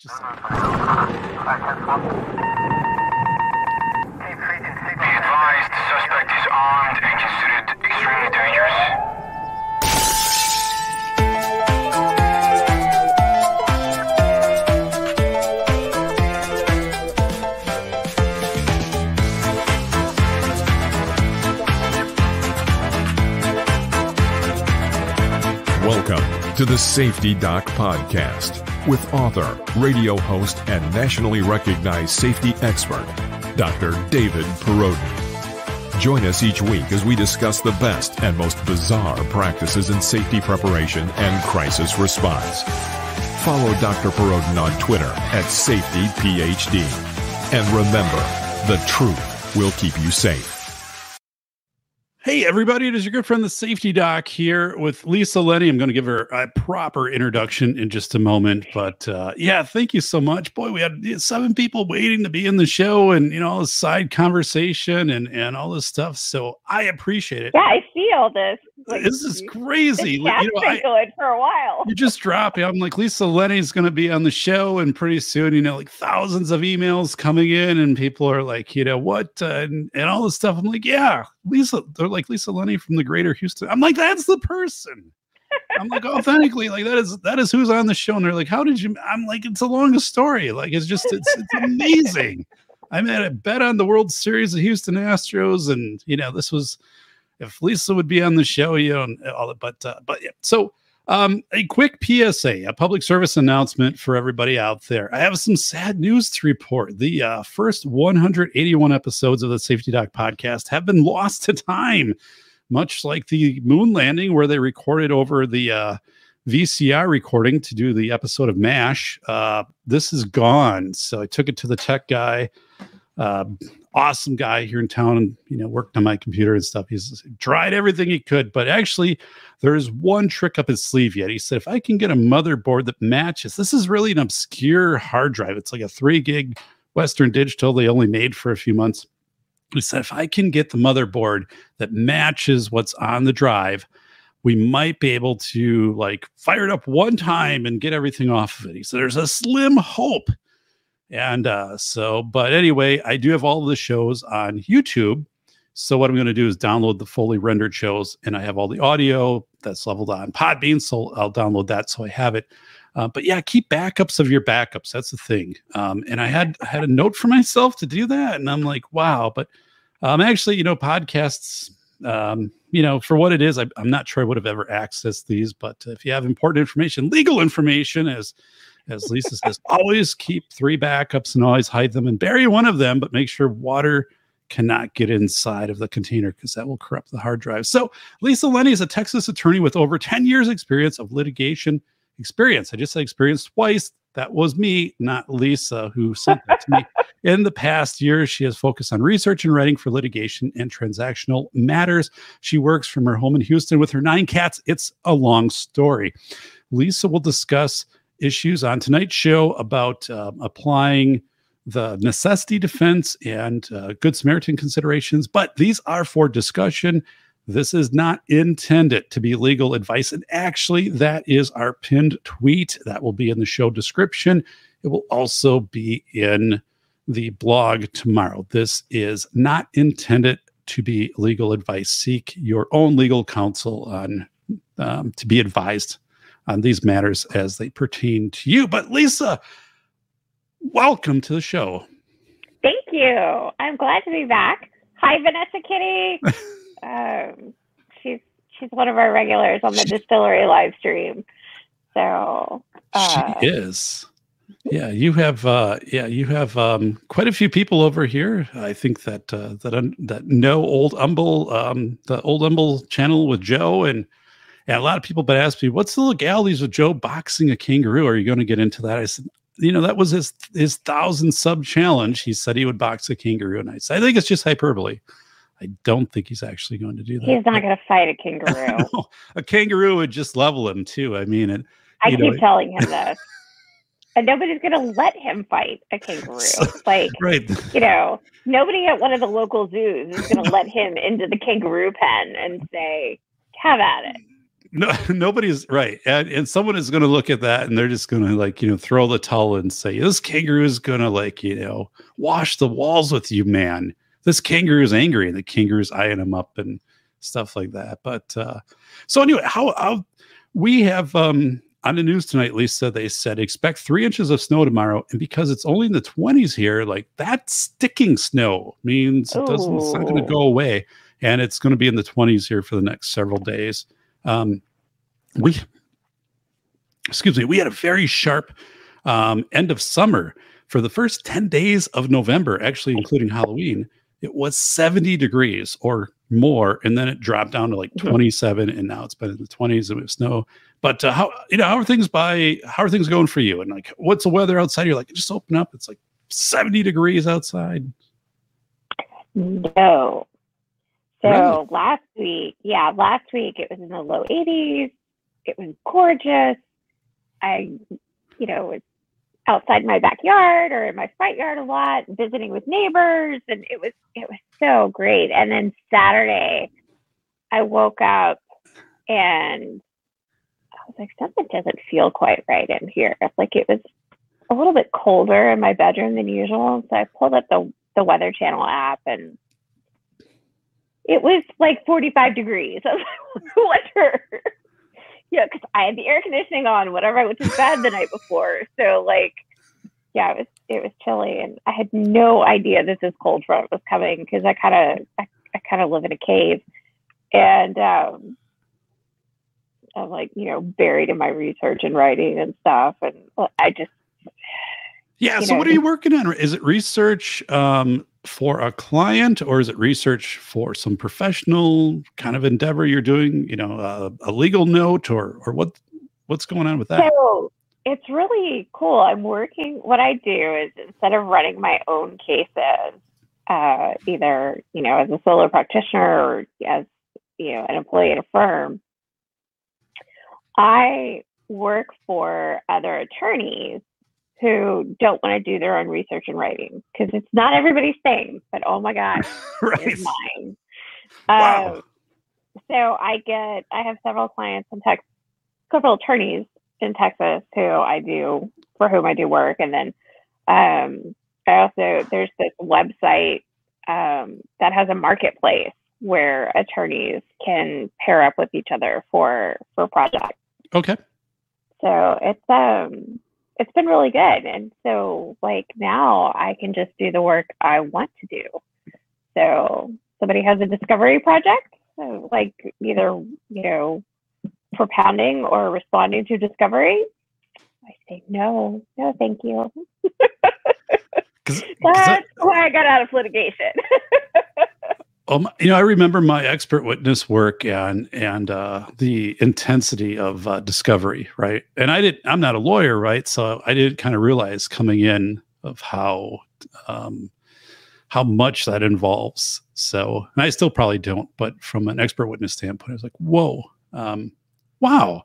just a second. Be advised, suspect is armed and considered extremely dangerous. Welcome to the Safety Doc Podcast with author, radio host, and nationally recognized safety expert, Dr. David Perodeau. Join us each week as we discuss the best and most bizarre practices in safety preparation and crisis response. Follow Dr. Perodeau on Twitter at SafetyPhD. And remember, the truth will keep you safe. Hey, everybody, it is your good friend, the safety doc, here with Lisa Linney. I'm going to give her a proper introduction in just a moment. But uh, yeah, thank you so much. Boy, we had seven people waiting to be in the show and, you know, all this side conversation and, and all this stuff. So I appreciate it. Yeah, I see all this. Like, this is crazy. You know, I- for a while. you just drop it. I'm like, Lisa Linney's going to be on the show, and pretty soon, you know, like thousands of emails coming in, and people are like, you know, what, uh, and, and all this stuff. I'm like, yeah, Lisa. They're like Lisa Linney from the Greater Houston. I'm like, that's the person. I'm like, authentically, like that is that is who's on the show. And they're like, how did you? I'm like, it's a long story. Like, it's just it's it's amazing. I made a bet on the World Series of Houston Astros, and you know, this was if Lisa would be on the show, you know, and all that. But uh, but yeah, so um, a quick PSA, a public service announcement for everybody out there. I have some sad news to report. The uh, first 181 episodes of the Safety Doc podcast have been lost to time, much like the moon landing, where they recorded over the uh, VCR recording to do the episode of MASH. Uh, this is gone. So I took it to the tech guy. Awesome guy here in town and you know worked on my computer and stuff. He's tried everything he could but actually there's one trick up his sleeve yet. He said if i can get a motherboard that matches this is really an obscure hard drive. It's like a three gig western digital they only made for a few months. He said if i can get the motherboard that matches what's on the drive we might be able to like fire it up one time and get everything off of it. He said there's a slim hope and uh, so, but anyway, I do have all the shows on YouTube. So what I'm going to do is download the fully rendered shows, and I have all the audio that's leveled on Podbean. So I'll download that so I have it. Uh, but yeah, keep backups of your backups. That's the thing. Um, and I had I had a note for myself to do that, and I'm like, wow. But um, actually, you know, podcasts. Um, you know, for what it is, I, I'm not sure I would have ever accessed these. But if you have important information, legal information, as as Lisa says, always keep three backups and always hide them and bury one of them, but make sure water cannot get inside of the container because that will corrupt the hard drive. So, Lisa Linney is a Texas attorney with over 10 years' experience of litigation experience. I just said experience twice. That was me, not Lisa, who sent that to me. In the past years, she has focused on research and writing for litigation and transactional matters. She works from her home in Houston with her nine cats. It's a long story. Lisa will discuss issues on tonight's show about uh, applying the necessity defense and uh, Good Samaritan considerations, but these are for discussion. This is not intended to be legal advice. And actually, that is our pinned tweet. That will be in the show description. It will also be in the blog tomorrow. This is not intended to be legal advice. Seek your own legal counsel on um, to be advised on these matters as they pertain to you. But Lisa, welcome to the show. Thank you. I'm glad to be back. Hi, Vanessa Kitty. um, she's she's one of our regulars on the distillery live stream. So uh, she is. Yeah, you have uh yeah, you have um quite a few people over here. I think that uh that un- that know old Umble um the old Umble channel with Joe and and a lot of people been asking me, what's the legalities of Joe boxing a kangaroo? Are you going to get into that? I said, you know, that was his his thousand sub challenge. He said he would box a kangaroo, and I said, I think it's just hyperbole. I don't think he's actually going to do that. he's not going to fight a kangaroo. No, a kangaroo would just level him too. I mean, it, I keep know, telling him this. And nobody's going to let him fight a kangaroo. like, right. you know, nobody at one of the local zoos is going to let him into the kangaroo pen and say, have at it. No, nobody's right, and and someone is going to look at that and they're just going to like you know throw the towel and say this kangaroo is going to like you know wash the walls with you, man. This kangaroo is angry, and the kangaroo's eyeing him up and stuff like that. But uh, so anyway, how, how we have um on the news tonight, Lisa, they said expect three inches of snow tomorrow. And because it's only in the 20s here, like that sticking snow means it doesn't, it's not going to go away. And it's going to be in the 20s here for the next several days. Um, we, excuse me, we had a very sharp um, end of summer for the first 10 days of November, actually, including Halloween. It was 70 degrees or more, and then it dropped down to like Mhm. 27, and now it's been in the 20s and with snow. But uh, how you know how are things by how are things going for you? And like, what's the weather outside? You're like, just open up. It's like 70 degrees outside. No. So Really? last week, yeah, last week it was in the low 80s. It was gorgeous. I, you know, was outside my backyard or in my front yard a lot, visiting with neighbors, and it was it was so great. And then Saturday, I woke up and I was like, something doesn't feel quite right in here. Like it was a little bit colder in my bedroom than usual. So I pulled up the the Weather Channel app and it was like 45 degrees. I was like, wonder. Yeah, because I had the air conditioning on whenever I went to bed the night before. So like, yeah, it was it was chilly, and I had no idea that this cold front was coming because I kind of I, I kind of live in a cave, and um, I'm like you know buried in my research and writing and stuff, and I just Yeah. So know, what are you working on? Is it research um, for a client, or is it research for some professional kind of endeavor you're doing? You know, a legal note, or or what? What's going on with that? So it's really cool. I'm working. What I do is instead of running my own cases, uh, either you know as a solo practitioner or as you know an employee at a firm, I work for other attorneys who don't want to do their own research and writing because it's not everybody's thing. But oh my gosh, right. it's mine. Wow. Um, so I get, I have several clients in Texas, several attorneys in Texas who I do, for whom I do work. And then um, I also, there's this website um, that has a marketplace where attorneys can pair up with each other for, for projects. Okay. So it's, um, it's been really good. And so like now I can just do the work I want to do. So somebody has a discovery project, so like either, you know, propounding or responding to discovery. I say no, no, thank you. That's why I got out of litigation. Um, you know, I remember my expert witness work and and uh, the intensity of uh, discovery, right? And I didn't. I'm not a lawyer, right? So I didn't kind of realize coming in of how um, how much that involves. So, and I still probably don't, but from an expert witness standpoint, I was like, whoa, um, wow.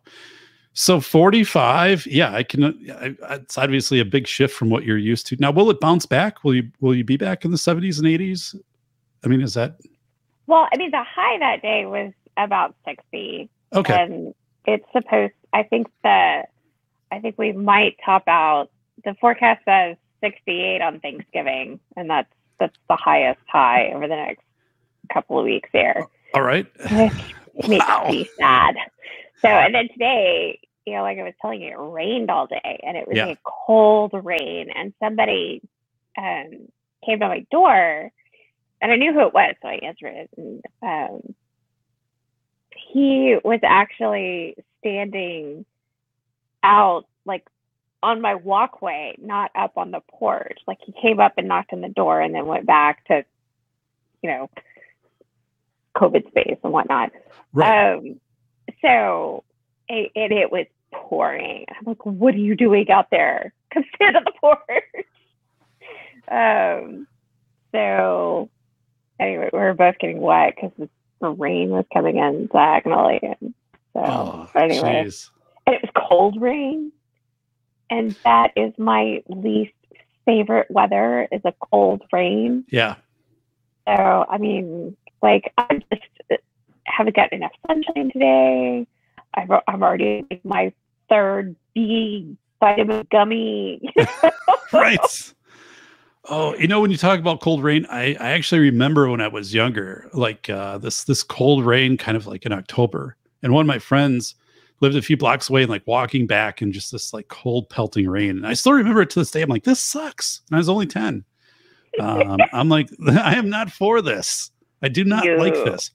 So 45, yeah, I can. I, it's obviously a big shift from what you're used to. Now, will it bounce back? Will you will you be back in the 70s and 80s? I mean, is that well, I mean, the high that day was about 60. okay? And it's supposed, I think that, I think we might top out. The forecast says 68 on Thanksgiving, and that's that's the highest high over the next couple of weeks there. All right. Which makes Wow. me sad. So, and then today, you know, like I was telling you, it rained all day, and it was Yeah. a cold rain. And somebody um, came to my door, and I knew who it was, so I answered it. And um, he was actually standing out, like on my walkway, not up on the porch. Like he came up and knocked on the door, and then went back to, you know, COVID space and whatnot. Right. Um, so it, it, it was pouring. I'm like, what are you doing out there? Come stand on the porch. um, so anyway, we were both getting wet because the, the rain was coming in diagonally. And so oh, anyway, jeez. and it was cold rain. And that is my least favorite weather is a cold rain. Yeah. So, I mean, like, I just uh, haven't gotten enough sunshine today. I've, I've already my third B vitamin gummy. right. Oh, you know, when you talk about cold rain, I, I actually remember when I was younger, like uh, this this cold rain, kind of like in October, and one of my friends lived a few blocks away and like walking back and just this like cold pelting rain, and I still remember it to this day. I'm like, this sucks. And I was only ten. Um, I'm like, I am not for this. I do not like this.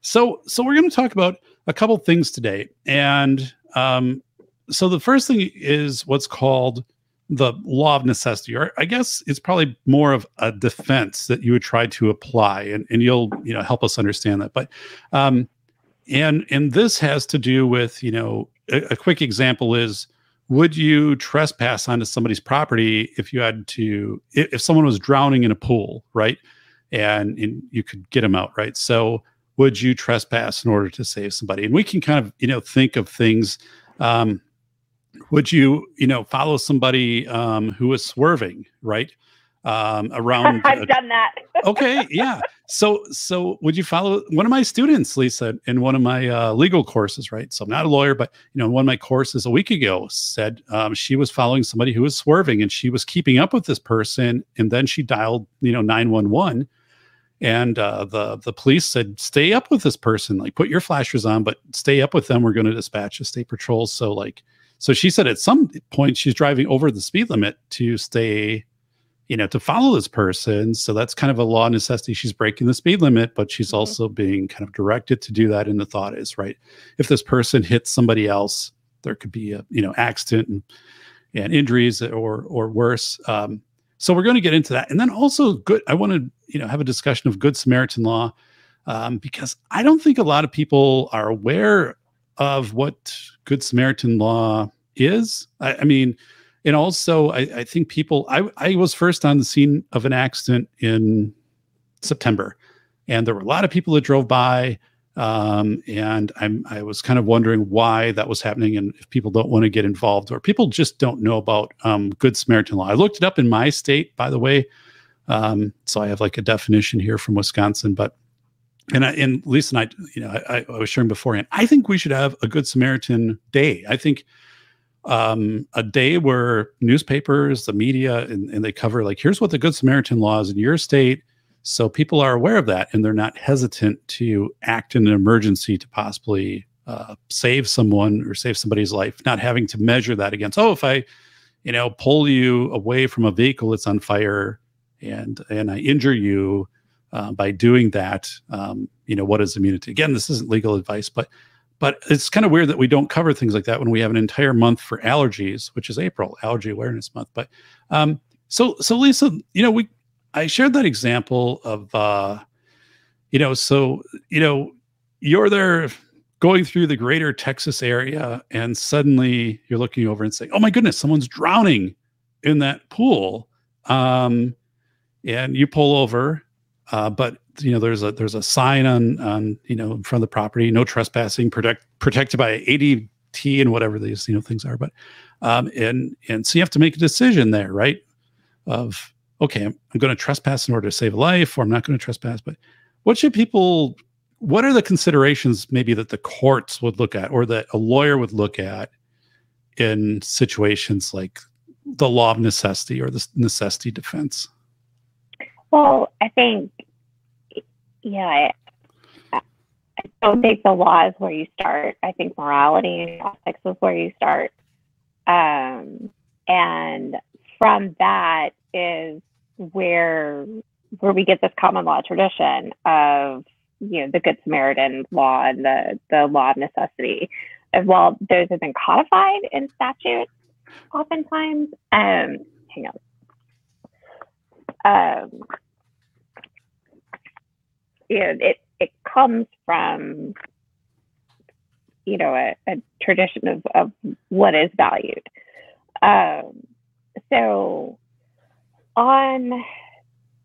So, so we're going to talk about a couple things today, and um, so the first thing is what's called the law of necessity, or I guess it's probably more of a defense that you would try to apply, and, and you'll you know help us understand that. But um, and and this has to do with you know a, a quick example is would you trespass onto somebody's property if you had to if, if someone was drowning in a pool, right? And, and you could get them out, right? So would you trespass in order to save somebody? And we can kind of you know think of things. Um, would you you know follow somebody um, who is swerving right um, around I've done that. okay yeah. So so would you follow one of my students lisa in one of my uh, legal courses right? So i'm not a lawyer but you know one of my courses a week ago said um, she was following somebody who was swerving and she was keeping up with this person and then she dialed you know 911 and uh, the the police said stay up with this person. Like put your flashers on but stay up with them. We're going to dispatch a state patrol. So like so she said at some point she's driving over the speed limit to stay you know, to follow this person. So that's kind of a law necessity. She's breaking the speed limit, but she's Mhm. also being kind of directed to do that. And the thought is, right, if this person hits somebody else, there could be a you know accident and, and injuries or or worse. Um, so we're going to get into that, and then also good. I want to you know have a discussion of Good Samaritan law um, because I don't think a lot of people are aware of what Good Samaritan law is. I, I mean, and also I, I think people I, I was first on the scene of an accident in september and there were a lot of people that drove by um, and I'm, i was kind of wondering why that was happening and if people don't want to get involved or people just don't know about um, good samaritan law i looked it up in my state by the way um, so i have like a definition here from wisconsin but and I, and Lisa and I, you know, I, I was sharing beforehand. I think we should have a Good Samaritan Day. I think um, a day where newspapers, the media, and, and they cover like, here's what the Good Samaritan law is in your state. So people are aware of that and they're not hesitant to act in an emergency to possibly uh, save someone or save somebody's life, not having to measure that against, oh, if I, you know, pull you away from a vehicle that's on fire and and I injure you uh, by doing that, um, you know, what is immunity? Again, this isn't legal advice, but but it's kind of weird that we don't cover things like that when we have an entire month for allergies, which is April, Allergy Awareness Month. But um, so so Lisa, you know, we I shared that example of uh, you know, so you know, you're there going through the greater Texas area, and suddenly you're looking over and saying, "Oh my goodness, someone's drowning in that pool," um, and you pull over, uh, but you know there's a there's a sign on on you know in front of the property no trespassing protect protected by ADT and whatever these you know things are. But um and and so you have to make a decision there right? Of okay I'm, I'm going to trespass in order to save a life or I'm not going to trespass. But what should people what are the considerations maybe that the courts would look at or that a lawyer would look at in situations like the law of necessity or the necessity defense Well, I think, yeah, I, I don't think the law is where you start. I think morality and ethics is where you start. Um, and from that is where where we get this common law tradition of you know the Good Samaritan law and the the law of necessity. And while those have been codified in statute, oftentimes, um, hang on. Um, you know, it it comes from you know a, a tradition of, of what is valued. Um, so on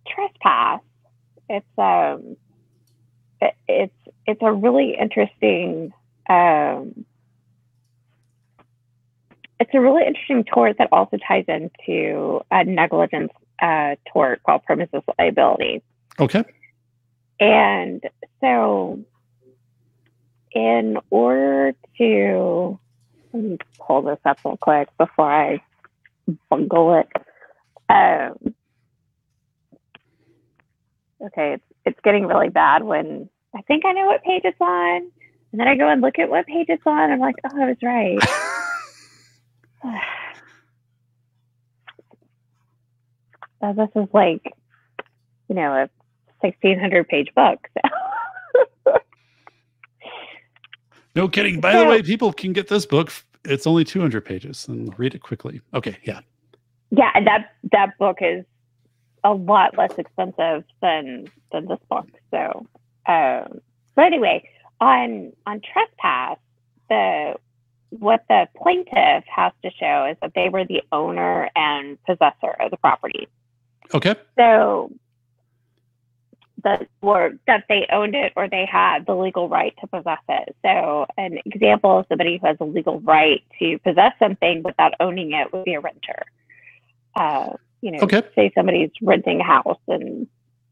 trespass, it's um it, it's it's a really interesting um, it's a really interesting tort that also ties into a negligence uh, tort called premises liability. okay And so in order to let me pull this up real quick before I bungle it. Um, okay, it's it's getting really bad when I think I know what page it's on, and then I go and look at what page it's on. I'm like, oh, I was right. Uh, this is like, you know, a 1600 page book. So. No kidding. By the way, people can get this book. It's only 200 pages and read it quickly. Okay, yeah. yeah, and that that book is a lot less expensive than than this book. So, um, but anyway, on on trespass, the what the plaintiff has to show is that they were the owner and possessor of the property. Okay. So that or that they owned it or they had the legal right to possess it. So an example of somebody who has a legal right to possess something without owning it would be a renter. Uh, you know, Okay. say somebody's renting a house and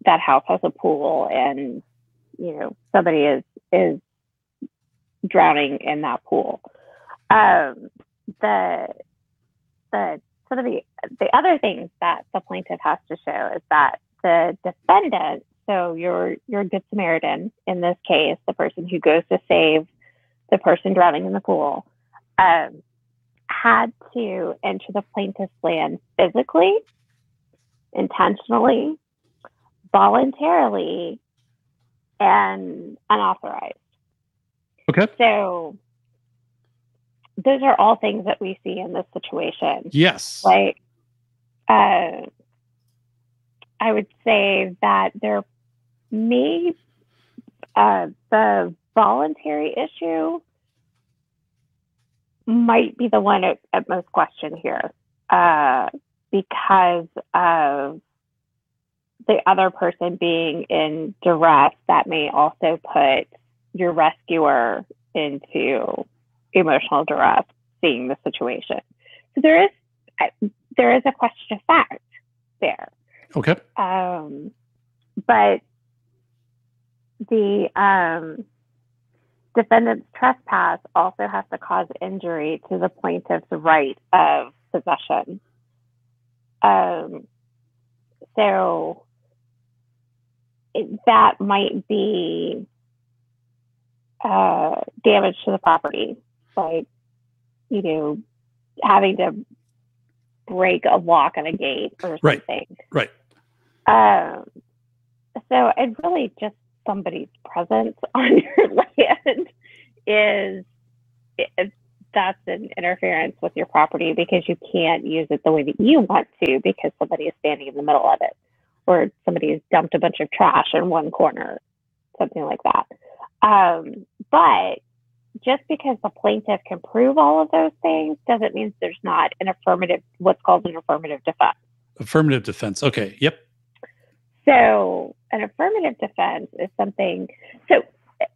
that house has a pool and you know somebody is is drowning in that pool. Um, the the some of the the other things that the plaintiff has to show is that the defendant, so your your good Samaritan in this case, the person who goes to save the person drowning in the pool, um, had to enter the plaintiff's land physically, intentionally, voluntarily, and unauthorized. Okay. So those are all things that we see in this situation. Yes. Like, uh, I would say that there may uh, the voluntary issue might be the one at, at most question here uh, because of the other person being in duress that may also put your rescuer into emotional duress seeing the situation so there is there is a question of fact there Okay. um, but the um, defendant's trespass also has to cause injury to the plaintiff's right of possession. Um, so it, that might be uh, damage to the property, like you know, having to break a lock on a gate or Right. something. Right. Um, so it really just somebody's presence on your land is it, that's an interference with your property because you can't use it the way that you want to because somebody is standing in the middle of it or somebody has dumped a bunch of trash in one corner, something like that. Um, but just because the plaintiff can prove all of those things doesn't mean there's not an affirmative, what's called an affirmative defense. Affirmative defense. Okay. Yep. So, an affirmative defense is something. So,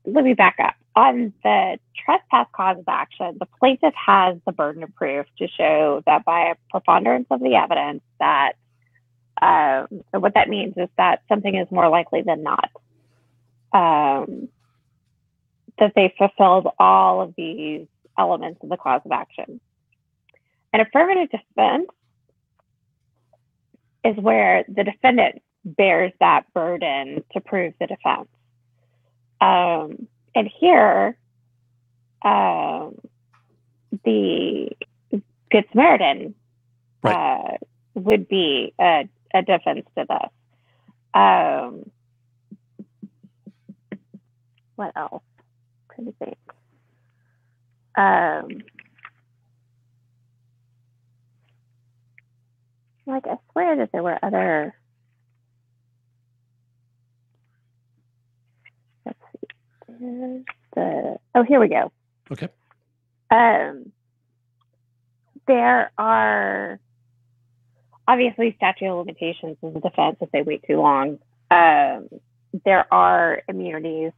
let me back up. On the trespass cause of action, the plaintiff has the burden of proof to show that by a preponderance of the evidence that um, so what that means is that something is more likely than not um, that they fulfilled all of these elements of the cause of action. An affirmative defense is where the defendant bears that burden to prove the defense. Um, and here, um, the Good Samaritan uh, would be a, a defense to this. Um, what else? Trying to think. Um, like I swear that there were other. Let's see. The oh, here we go. Okay. Um, there are obviously statute of limitations is a defense if they wait too long. Um, there are immunities.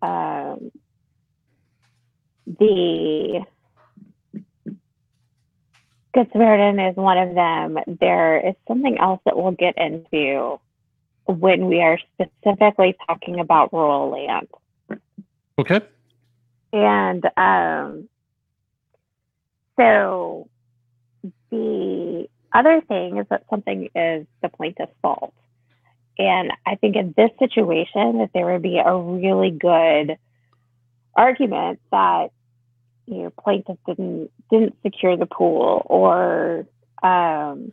Um, the Good Samaritan is one of them. There is something else that we'll get into when we are specifically talking about rural land. Okay. and um, so the other thing is that something is the plaintiff's fault. And I think in this situation, that there would be a really good argument that you know plaintiff didn't didn't secure the pool or um,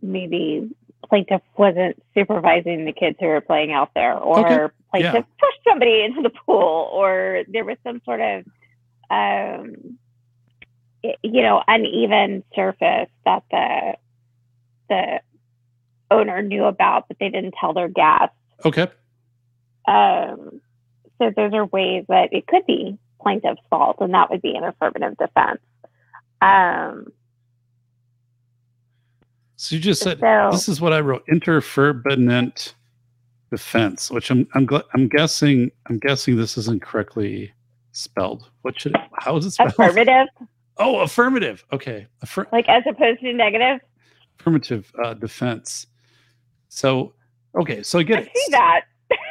maybe plaintiff wasn't supervising the kids who were playing out there or Okay. plaintiff Yeah. pushed somebody into the pool or there was some sort of um, you know uneven surface that the the owner knew about but they didn't tell their guests Okay. um, so those are ways that it could be plaintiff's fault, and that would be an affirmative defense. Um, So you just said so this is what I wrote: interferbinent defense, which I'm I'm gl- I'm guessing I'm guessing this isn't correctly spelled. What should it, how is it spelled? affirmative, Oh, affirmative. Okay, Affir- like as opposed to negative. affirmative uh, defense. So okay, so I get I it. see that.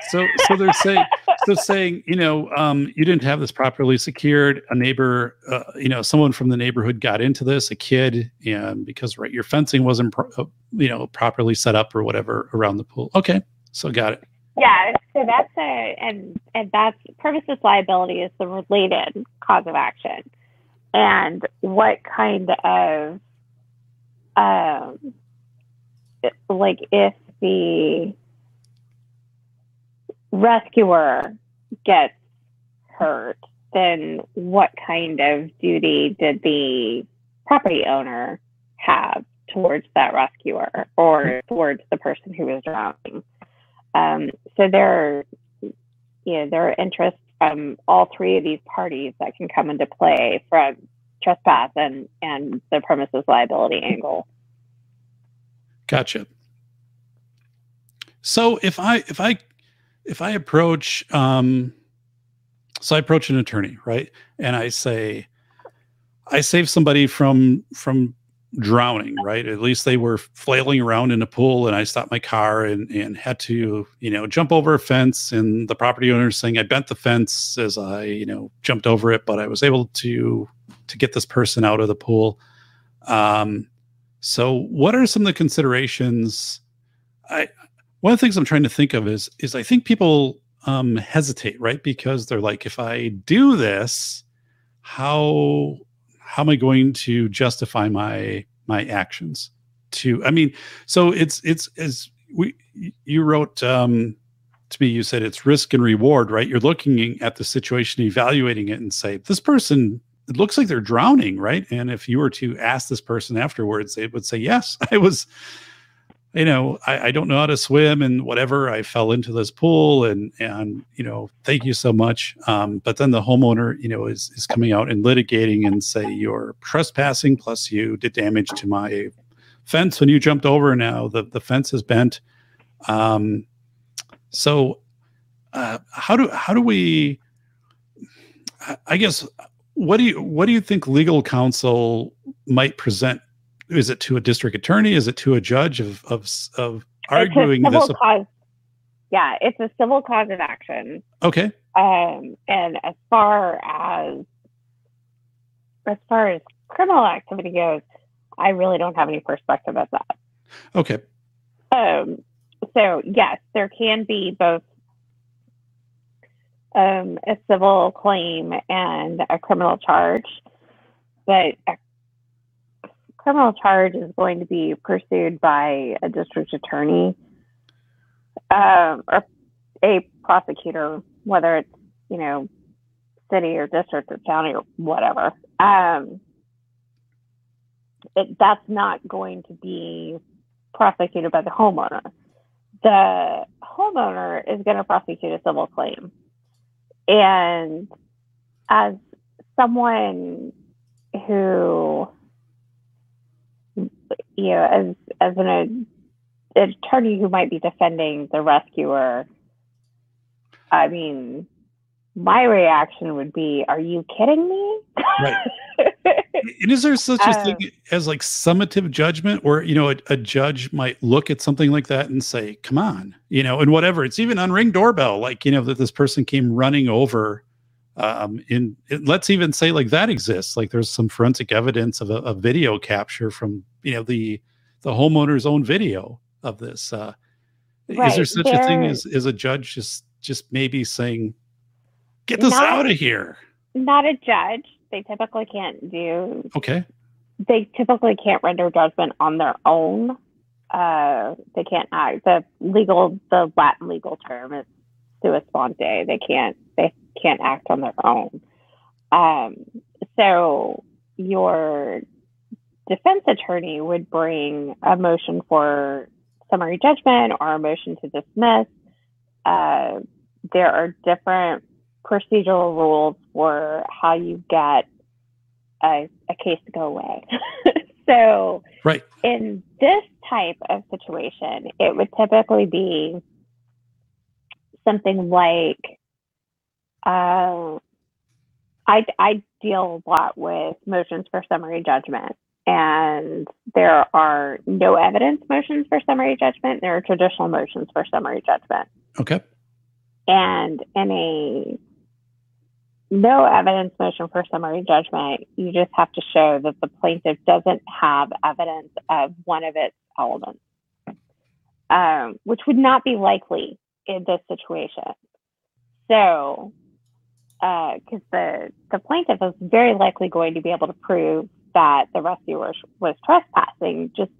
So so they're saying so saying you know um, you didn't have this properly secured. A neighbor, uh, you know, someone from the neighborhood got into this, a kid, and because right your fencing wasn't pro- uh, you know properly set up or whatever around the pool. Okay, so got it. Yeah, so that's a and and that's premises liability is the related cause of action, and what kind of um like if the rescuer gets hurt, then what kind of duty did the property owner have towards that rescuer or towards the person who was drowning? Um, so there, are, you know, there are interests from all three of these parties that can come into play from trespass and and the premises liability angle. Gotcha. So if I if I if I approach um so I approach an attorney, right? And I say I save somebody from from drowning, right? At least they were flailing around in a pool and I stopped my car and and had to, you know, jump over a fence and the property owner saying I bent the fence as I, you know, jumped over it, but I was able to to get this person out of the pool. Um so, what are some of the considerations? I one of the things I'm trying to think of is is I think people um, hesitate, right? Because they're like, if I do this, how how am I going to justify my my actions? To I mean, so it's it's as we you wrote um, to me, you said it's risk and reward, right? You're looking at the situation, evaluating it, and say this person it looks like they're drowning, right? And if you were to ask this person afterwards, they would say, Yes, I was, you know, I, I don't know how to swim and whatever. I fell into this pool and and you know, thank you so much. Um, but then the homeowner, you know, is is coming out and litigating and say you're trespassing, plus you did damage to my fence when you jumped over. Now the, the fence is bent. Um, so uh, how do how do we I- guess what do you what do you think legal counsel might present? Is it to a district attorney? Is it to a judge of of of arguing it's a civil this? cause. Yeah, it's a civil cause of action. Okay, Um, and as far as as far as criminal activity goes, I really don't have any perspective of that. okay, Um, so yes, there can be both um, a civil claim and a criminal charge, but a criminal charge is going to be pursued by a district attorney um, or a prosecutor, whether it's you know city or district or county or whatever. Um, it, that's not going to be prosecuted by the homeowner. The homeowner is going to prosecute a civil claim. And as someone who, you know, as, as an, attorney who might be defending the rescuer, I mean, my reaction would be, are you kidding me? Right. And is there such a Uh, thing as like summative judgment where, you know, a, a judge might look at something like that and say, come on, you know, and whatever. It's even on ring doorbell, like, you know, that this person came running over. Um, in it, let's even say like that exists. Like there's some forensic evidence of a, a video capture from, you know, the the homeowner's own video of this. Uh, Is there Right, such a thing as, as a judge just just maybe saying, get this Not- out of here? Not a judge. They typically can't do Okay. they typically can't render judgment on their own. Uh, they can't act. The legal, the Latin legal term is sua sponte. They can't. Can't act on their own. Um, so your defense attorney would bring a motion for summary judgment or a motion to dismiss. Uh, there are different procedural rules for how you get a, a case to go away. so Right. in this type of situation, it would typically be something like uh, I, I deal a lot with motions for summary judgment, and there are no evidence motions for summary judgment. There are traditional motions for summary judgment. Okay. And in a no evidence motion for summary judgment, you just have to show that the plaintiff doesn't have evidence of one of its elements, um, which would not be likely in this situation. So, because the, the plaintiff is very likely going to be able to prove that the rescuer was trespassing just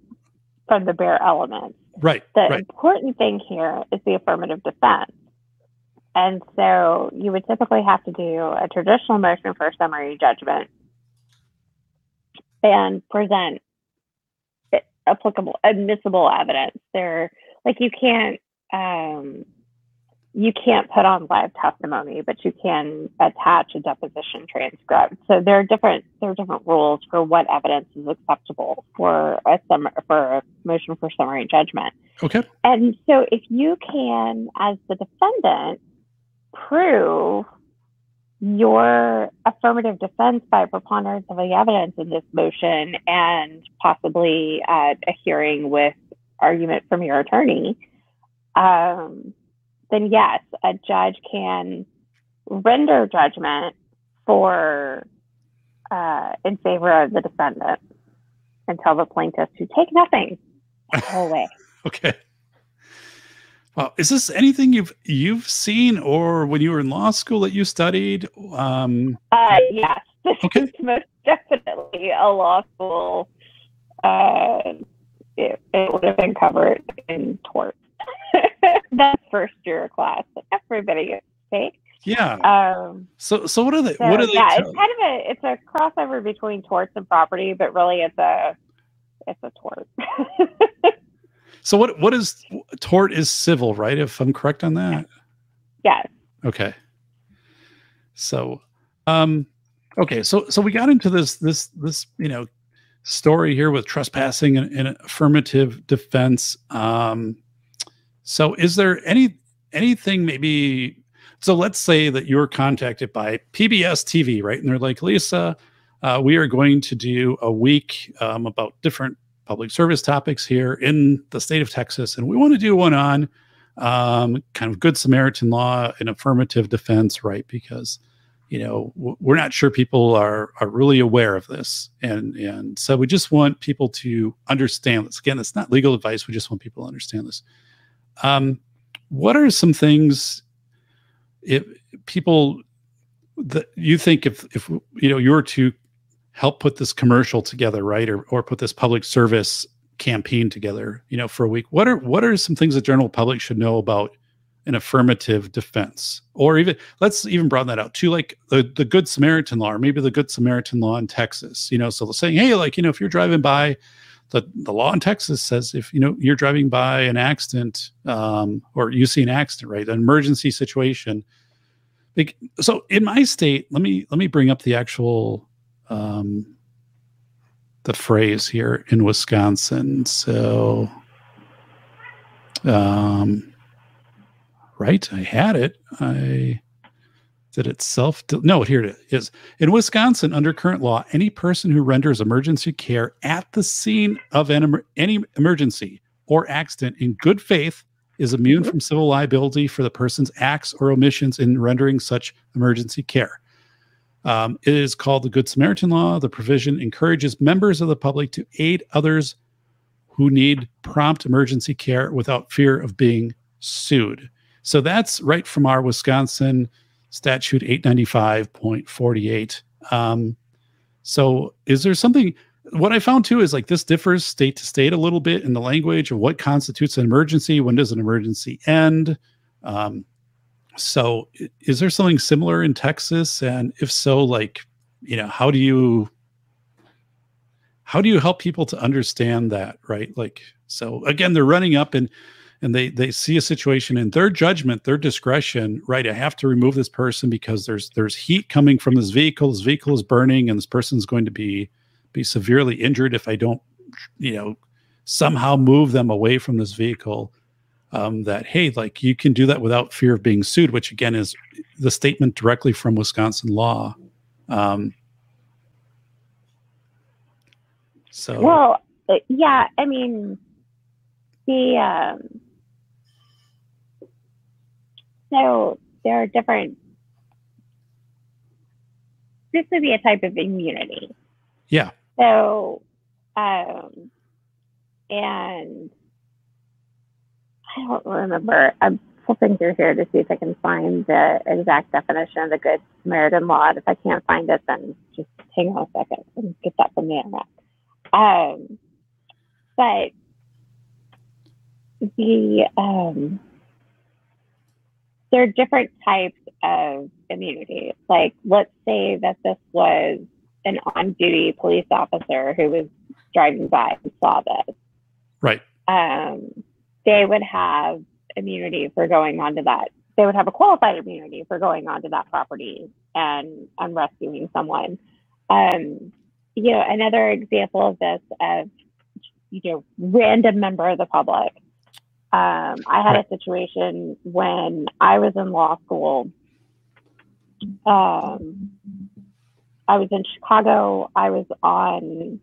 from the bare elements Right. the right. important thing here is the affirmative defense. And so you would typically have to do a traditional motion for summary judgment and present applicable, admissible evidence. There, like you can't, um, you can't put on live testimony, but you can attach a deposition transcript. So there are different there are different rules for what evidence is acceptable for a sum, for a motion for summary judgment. Okay. And so if you can, as the defendant, prove your affirmative defense by preponderance of the evidence in this motion and possibly at a hearing with argument from your attorney, um, then yes, a judge can render judgment for uh, in favor of the defendant and tell the plaintiff to take nothing away. Okay. Well, Is this anything you've you've seen or when you were in law school that you studied? Um, Uh, yes, this Okay. is most definitely a law school. Uh, it, it would have been covered in tort. That first year class everybody gets to take. yeah. Um, So so what are they so what are they yeah, it's kind of a it's a crossover between torts and property, but really it's a it's a tort. So what what is tort is civil, right? If I'm correct on that. yes. Okay. So, um, okay, so so we got into this this this you know story here with trespassing and, and affirmative defense. Um, so is there any anything maybe? So let's say that you're contacted by PBS TV, right? And they're like, Lisa, uh, we are going to do a week um, about different public service topics here in the state of Texas, and we want to do one on um, kind of good Samaritan law and affirmative defense, right? Because you know we're not sure people are are really aware of this, and and so we just want people to understand this. Again, it's not legal advice. We just want people to understand this. Um, what are some things if people that you think if if you know you were to help put this commercial together, right, or or put this public service campaign together, you know, for a week. What are what are some things the general public should know about an affirmative defense? Or even let's even broaden that out to like the, the Good Samaritan law, or maybe the Good Samaritan law in Texas. You know, so they're saying, hey, like, you know, if you're driving by the, the law in Texas says if you know you're driving by an accident um, or you see an accident, right, an emergency situation. Like, so in my state, let me let me bring up the actual um, the phrase here in Wisconsin. So, um, right, I had it. I Did it self? No, here it is. In Wisconsin, under current law, any person who renders emergency care at the scene of an emer- any emergency or accident in good faith is immune Mhm. from civil liability for the person's acts or omissions in rendering such emergency care. Um, it is called the Good Samaritan Law. The provision encourages members of the public to aid others who need prompt emergency care without fear of being sued. So that's right from our Wisconsin statute 895.48. Um, so is there something? What I found too is like this differs state to state a little bit in the language of what constitutes an emergency. When does an emergency end? Um, so is there something similar in Texas? And if so, like, you know, how do you how do you help people to understand that, right? Like, so again, they're running up and and they they see a situation in their judgment, their discretion, right? I have to remove this person because there's there's heat coming from this vehicle. This vehicle is burning, and this person's going to be be severely injured if I don't, you know, somehow move them away from this vehicle um, that hey like you can do that without fear of being sued which again is the statement directly from wisconsin law um, so Well, uh, yeah, I mean, the um, so there are different. This would be a type of immunity. yeah So, um, and I don't remember. I'm flipping through here to see if I can find the exact definition of the Good Samaritan Law. And if I can't find it, then just hang on a second and get that from the internet. Um, but the um, there are different types of immunity. Like, let's say that this was an on-duty police officer who was driving by and saw this. right Um, they would have immunity for going onto that. They would have a qualified immunity for going onto that property and, and rescuing someone. Um, you know, another example of this of you know random member of the public. Um, I had a situation when I was in law school. Um, I was in Chicago. I was on.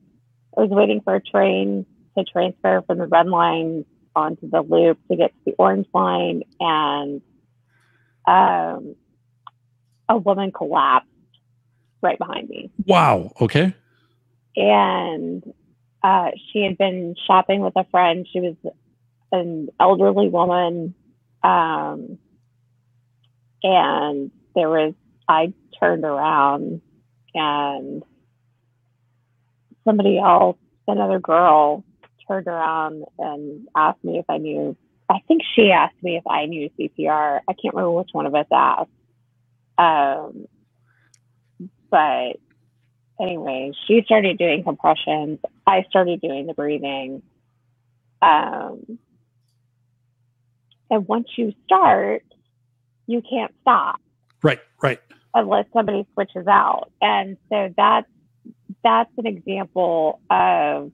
I was waiting for a train to transfer from the red line onto the loop to get to the orange line, and um, a woman collapsed right behind me wow okay and uh, she had been shopping with a friend. She was an elderly woman, um, and there was. I turned around, and somebody else, another girl, turned around and asked me if I knew. I think she asked me if I knew CPR. I can't remember which one of us asked. Um, but anyway, she started doing compressions. I started doing the breathing. Um, and once you start, you can't stop right right unless somebody switches out. And so that's that's an example of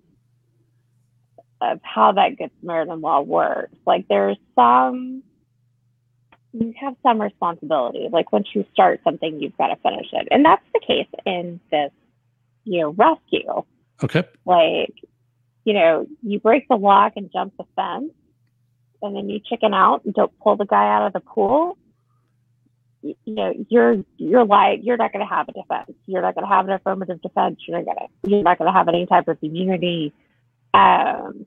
of how that Good Samaritan law works. Like there's some you have some responsibility. Like once you start something, you've got to finish it. And that's the case in this, you know, rescue. okay Like, you know, you break the lock and jump the fence, and then you chicken out and don't pull the guy out of the pool. You, know, you're you're like you're not going to have a defense. You're not going to have an affirmative defense. You're not going to you're not going to have any type of immunity. Um,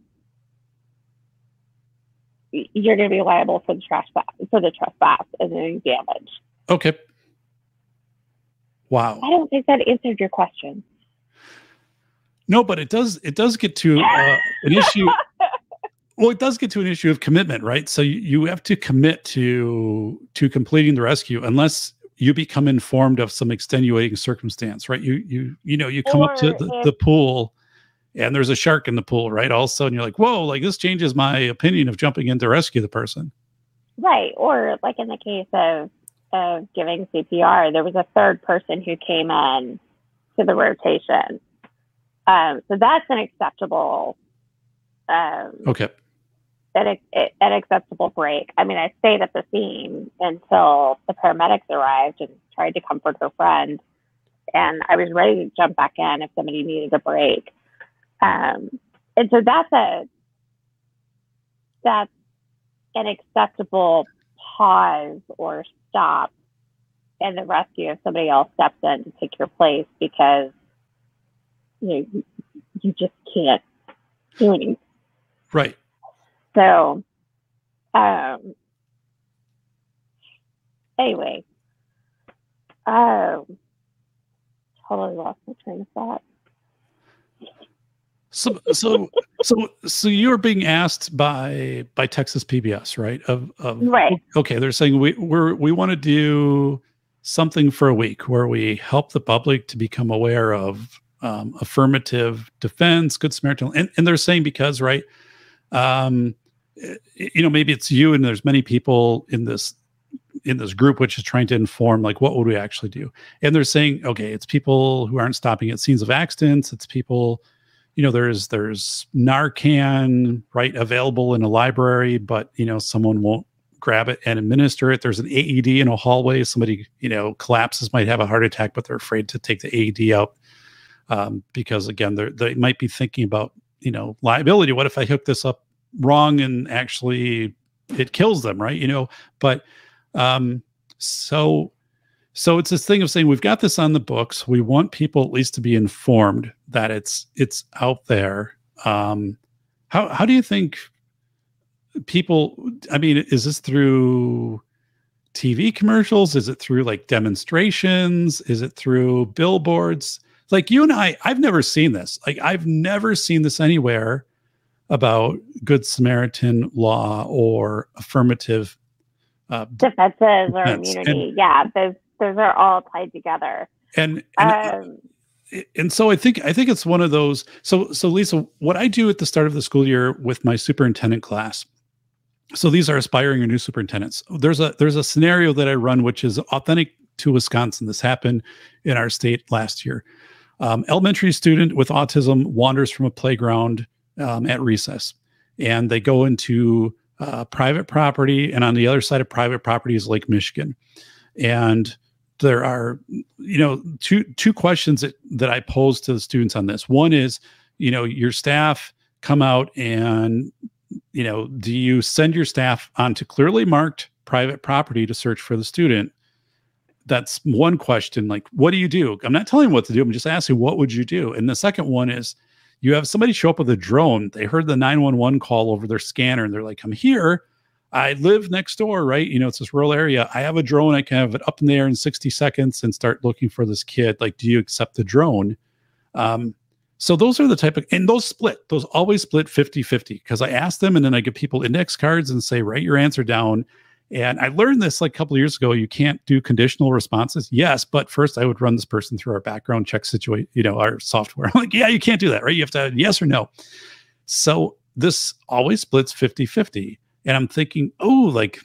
you're going to be liable for the trespass for the trespass and any damage. okay wow I don't think that answered your question. no but it does it does get to uh, an issue well it does get to an issue of commitment right so you, you have to commit to to completing the rescue unless you become informed of some extenuating circumstance right you you you know you come up to the, the pool and there's a shark in the pool right all of a sudden you're like whoa like this changes my opinion of jumping in to rescue the person Right. Or like in the case of of giving CPR, there was a third person who came in to the rotation. Um, so that's an acceptable um, okay an, an acceptable break. I mean, I stayed at the scene until the paramedics arrived and tried to comfort her friend. And I was ready to jump back in if somebody needed a break. Um, and so that's a that's an acceptable pause or stop in the rescue if somebody else steps in to take your place because you know, you just can't do anything. Right. So, um, anyway, um, totally lost my train of thought. So, so, so, so you're being asked by by Texas PBS, right? Of, of right. Okay, they're saying we we're we want to do something for a week where we help the public to become aware of um, affirmative defense, good Samaritan, and, and they're saying because right, um, you know, maybe it's you and there's many people in this in this group which is trying to inform like what would we actually do? And they're saying okay it's people who aren't stopping at scenes of accidents. It's people you know there's there's narcan right available in a library but you know someone won't grab it and administer it. There's an aed in a hallway. Somebody you know collapses might have a heart attack but they're afraid to take the aed out um, because again they're they might be thinking about you know liability. What if i hook this up wrong and actually it kills them right? You know but um so so it's this thing of saying we've got this on the books. We want people at least to be informed that it's it's out there. Um how how do you think people i mean is this through tv commercials? Is it through like demonstrations? Is it through billboards? Like you and i i've never seen this. Like i've never seen this anywhere about good Samaritan law or affirmative uh, defenses or immunity. And, yeah, those those are all tied together. And and, um, and so I think I think it's one of those. So so Lisa, what I do at the start of the school year with my superintendent class. So these are aspiring or new superintendents. There's a there's a scenario that I run which is authentic to Wisconsin. This happened in our state last year. Um, elementary student with autism wanders from a playground um, at recess, and they go into uh, private property, and on the other side of private property is Lake Michigan, and there are you know two two questions that that I pose to the students on this. One is you know your staff come out and you know do you send your staff onto clearly marked private property to search for the student? That's one question like what do you do? I'm not telling you what to do i'm just asking what would you do? And the second one is you have somebody show up with a drone. They heard the 911 call over their scanner and they're like, I'm here. I live next door, right? You know, it's this rural area. I have a drone. I can have it up in the air in 60 seconds and start looking for this kid. Like, do you accept the drone? Um, so those are the type of, and those split, those always split 50 50 because I ask them and then I give people index cards and say, write your answer down. And I learned this like a couple years ago. You can't do conditional responses. Yes, but first I would run this person through our background check situation, you know, our software. I'm like, yeah, you can't do that, right? You have to yes or no. So this always splits 50 50. And I'm thinking, oh, like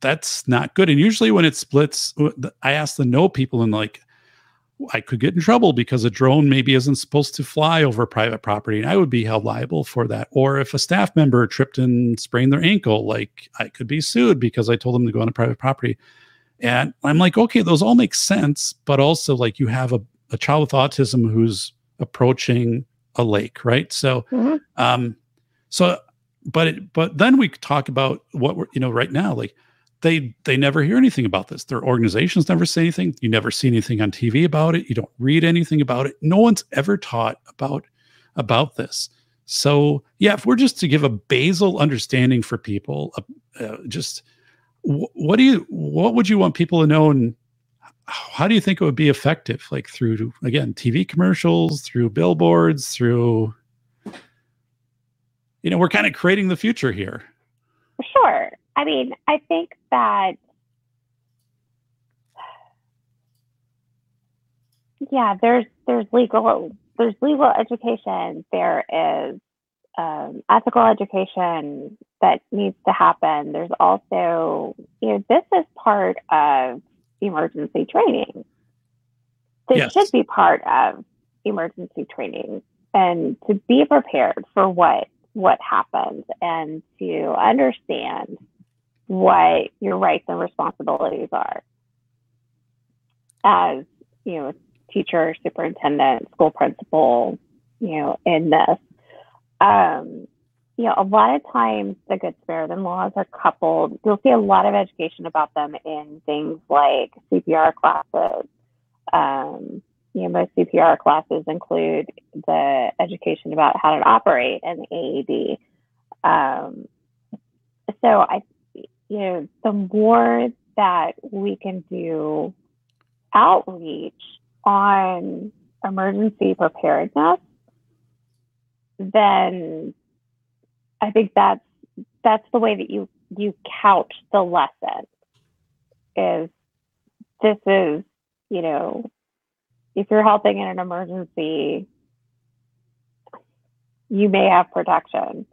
that's not good. And usually when it splits, uh, I ask the no people and like, I could get in trouble because a drone maybe isn't supposed to fly over private property and I would be held liable for that. Or if a staff member tripped and sprained their ankle, like I could be sued because I told them to go on a private property. And I'm like, okay, those all make sense, but also like you have a, a child with autism who's approaching a lake, right? So, mm-hmm. um, so, but it, but then we talk about what we're, you know, right now, like they they never hear anything about this. Their organizations never say anything. You never see anything on TV about it. You don't read anything about it. No one's ever taught about about this. So yeah, if we're just to give a basal understanding for people, uh, uh, just w- what do you what would you want people to know, and how do you think it would be effective? Like through again TV commercials, through billboards, through you know, we're kind of creating the future here. I mean, I think that yeah, there's there's legal there's legal education, there is um, ethical education that needs to happen. There's also, you know, this is part of emergency training. This yes. should be part of emergency training and to be prepared for what what happened and to understand what your rights and responsibilities are. As you know teacher superintendent school principal you know in this um, you know a lot of times the good samaritan laws are coupled. You'll see a lot of education about them in things like cpr classes. Um, you know, most CPR classes include the education about how to operate an AED. Um, so I, you know, the more that we can do outreach on emergency preparedness, then I think that's that's the way that you you couch the lesson. Is this is you know if you're helping in an emergency, you may have protection.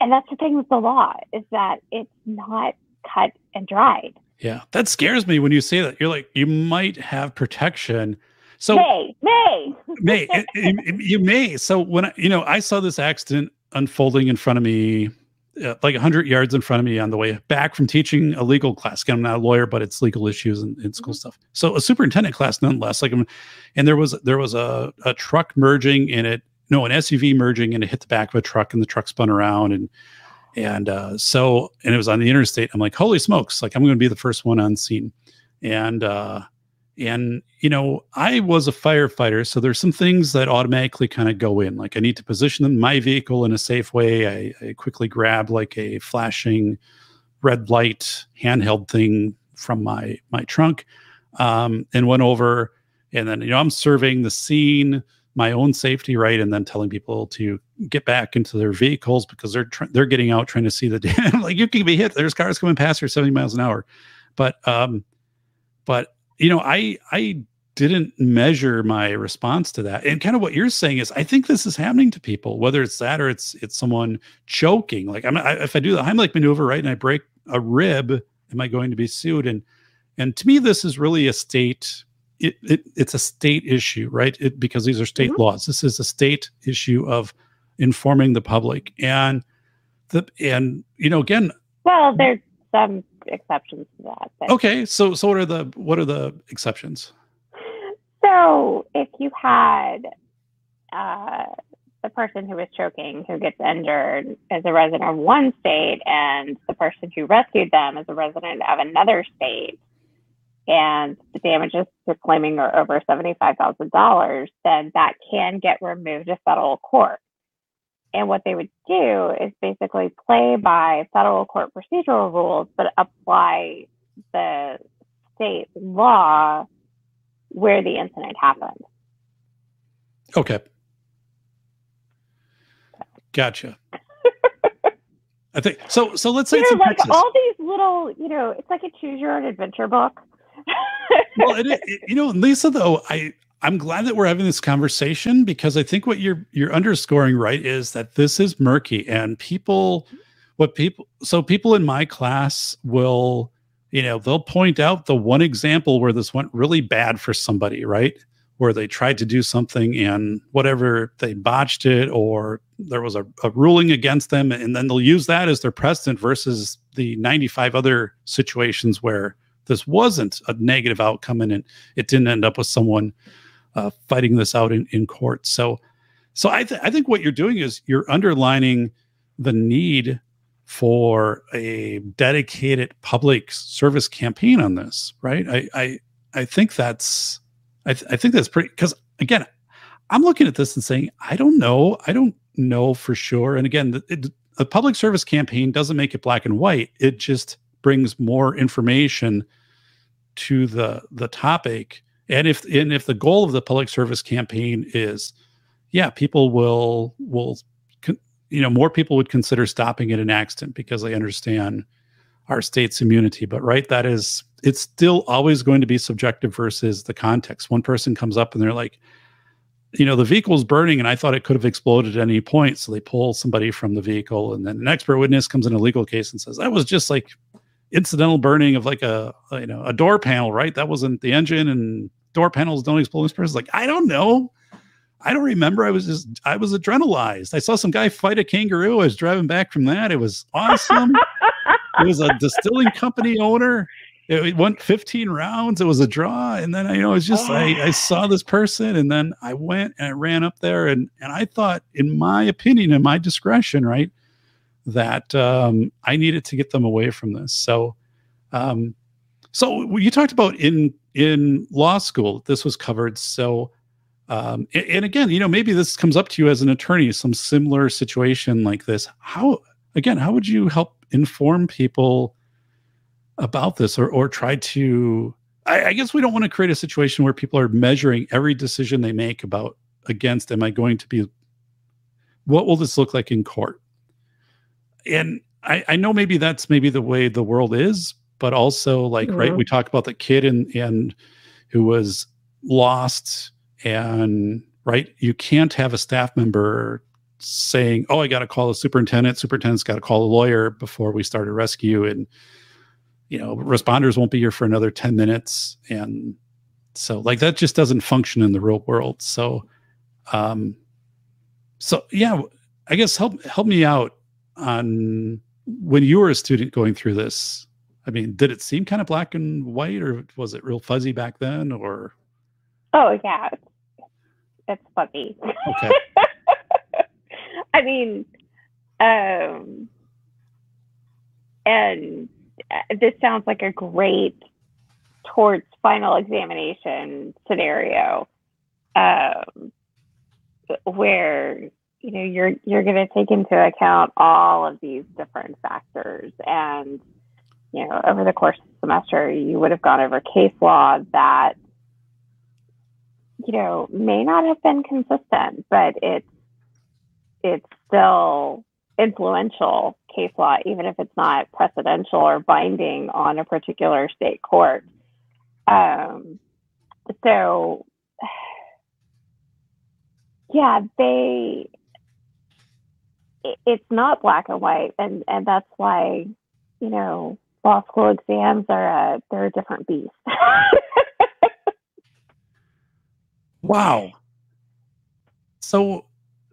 And that's the thing with the law is that it's not cut and dried. Yeah, that scares me when you say that. You're like, you might have protection. So may, may, may, it, it, you may. So when I, you know, I saw this accident unfolding in front of me uh, like 100 yards in front of me on the way back from teaching a legal class. Again, I'm not a lawyer, but it's legal issues and, and school mm-hmm. stuff. So a superintendent class, nonetheless. Like, and there was there was a, a truck merging in it, no, an SUV merging, and it hit the back of a truck, and the truck spun around, and and uh, so and it was on the interstate. I'm like, holy smokes! Like I'm going to be the first one on scene, and uh, and, you know, I was a firefighter, so there's some things that automatically kind of go in. Like I need to position my vehicle in a safe way. I, I quickly grab like a flashing red light handheld thing from my my trunk um, and went over. And then, you know, I'm surveying the scene, my own safety, right, and then telling people to get back into their vehicles because they're tr- they're getting out trying to see the damn like you can be hit. There's cars coming past here 70 miles an hour, but um, but you know, I I didn't measure my response to that. And kind of what you're saying is, I think this is happening to people, whether it's that or it's it's someone choking. Like, I'm I, if I do the Heimlich maneuver right and I break a rib, am I going to be sued? And and to me, this is really a state. It, it it's a state issue, right? It, because these are state mm-hmm. laws. This is a state issue of informing the public, and the and you know again. Well, there's some exceptions to that. But. Okay, so so what are the what are the exceptions? So if you had uh, the person who was choking who gets injured as a resident of one state, and the person who rescued them is a resident of another state, and the damages they're claiming are over seventy-five thousand dollars, then that can get removed to federal court. And what they would do is basically play by federal court procedural rules, but apply the state law where the incident happened. Okay. Gotcha. I think so. So let's say you it's in like Texas. all these little, you know, it's like a choose your own adventure book. well, it, it, you know, Lisa, though, I I'm glad that we're having this conversation because I think what you're you're underscoring right is that this is murky and people what people so people in my class will you know they'll point out the one example where this went really bad for somebody right? Where they tried to do something and whatever they botched it or there was a, a ruling against them and then they'll use that as their precedent versus the 95 other situations where this wasn't a negative outcome and it, it didn't end up with someone uh, fighting this out in, in court. So, so I, th- I think what you're doing is you're underlining the need for a dedicated public service campaign on this, right? I, I, I think that's, I, th- I think that's pretty, because again, I'm looking at this and saying, I don't know. I don't know for sure. And again, it, a public service campaign doesn't make it black and white. It just brings more information to the the topic and if and if the goal of the public service campaign is yeah people will will you know more people would consider stopping at an accident because they understand our state's immunity. But right that is it's still always going to be subjective versus the context. One person comes up and they're like you know the vehicle's burning and i thought it could have exploded at any point. So they pull somebody from the vehicle and then an expert witness comes in a legal case and says that was just like incidental burning of like a, a you know a door panel right that wasn't the engine and door panels don't explode. This person's like, I don't know. I don't remember. I was just I was adrenalized. I saw some guy fight a kangaroo. I was driving back from that. It was awesome. it was a distilling company owner. It, it went 15 rounds. It was a draw, and then you know it was just I, I saw this person, and then I went and I ran up there, and and I thought, in my opinion, in my discretion, right, that um, I needed to get them away from this. So, um, so you talked about in in law school, this was covered. So um, and, again, you know, maybe this comes up to you as an attorney, some similar situation like this. How, again, how would you help inform people about this or, or try to? I, I guess we don't want to create a situation where people are measuring every decision they make about against, am I going to be, what will this look like in court? And I, I know maybe that's maybe the way the world is, but also like, right, we talk about the kid and, and who was lost and right you can't have a staff member saying oh i got to call the superintendent. Superintendent's got to call a lawyer before we start a rescue. And you know responders won't be here for another 10 minutes. And so like that just doesn't function in the real world. So um so yeah i guess help help me out on when you were a student going through this i mean did it seem kind of black and white or was it real fuzzy back then or? Oh yeah, it's fuzzy. Okay. I mean, um, and uh, this sounds like a great towards final examination scenario, um, where you know you're you're going to take into account all of these different factors and you know over the course of the semester you would have gone over case law that you know, may not have been consistent, but it's it's still influential case law, even if it's not precedential or binding on a particular state court. Um, so, yeah, they. It's not black and white, and and that's why, you know, law school exams are a they're a different beast. Wow. So,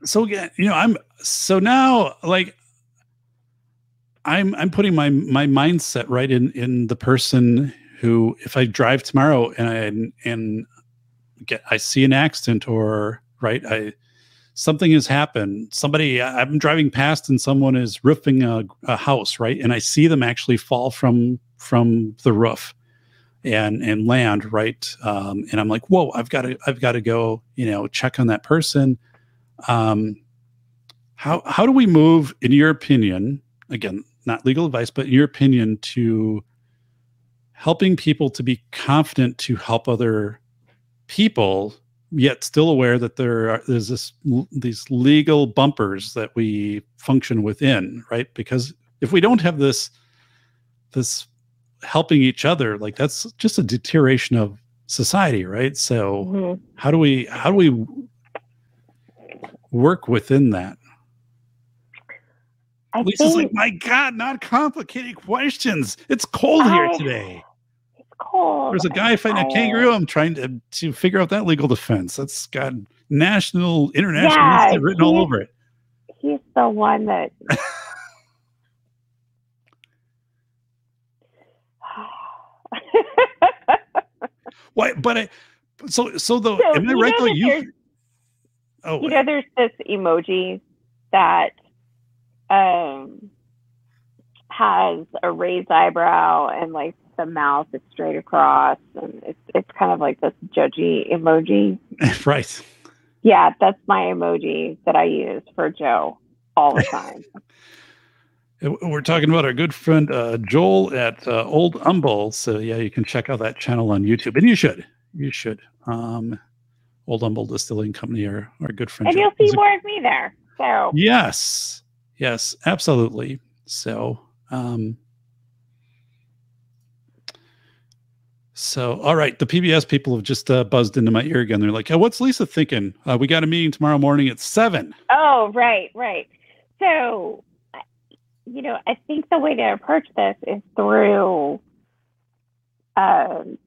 so again, you know, I'm so now like I'm I'm putting my my mindset right in in the person who, if I drive tomorrow and I, and get I see an accident or right I something has happened. Somebody i'm driving past and someone is roofing a, a house right? And i see them actually fall from from the roof and and land right? Um, and i'm like whoa i've got to i've got to go you know check on that person. Um, how how do we move in your opinion again not legal advice but in your opinion to helping people to be confident to help other people yet still aware that there are there's this these legal bumpers that we function within right? Because if we don't have this this helping each other like that's just a deterioration of society right? So Mhm. how do we how do we work within that? I lisa's think like my god not complicated questions. It's cold here today cold. there's a guy fighting a kangaroo i'm trying to to figure out that legal defense that's got national international Yeah, written all over it He's the one that. why but i so so the So, am i right though you oh you know, there's this emoji that um has a raised eyebrow and like the mouth is straight across, and it's it's kind of like this judgy emoji. right Yeah, that's my emoji that I use for Joe all the time. We're talking about our good friend uh, Joel at uh, Old Humble. So yeah, you can check out that channel on YouTube, and you should. You should. Um, Old Humble Distilling Company, our our good friend. and Joel. you'll He's see a- more of me there. So Yes, yes, absolutely. So, um, so all right, the PBS people have just uh, buzzed into my ear again. They're like, "Oh, what's Lisa thinking? Uh, we got a meeting tomorrow morning at seven. Oh, right, right. So, you know, I think the way to approach this is through um,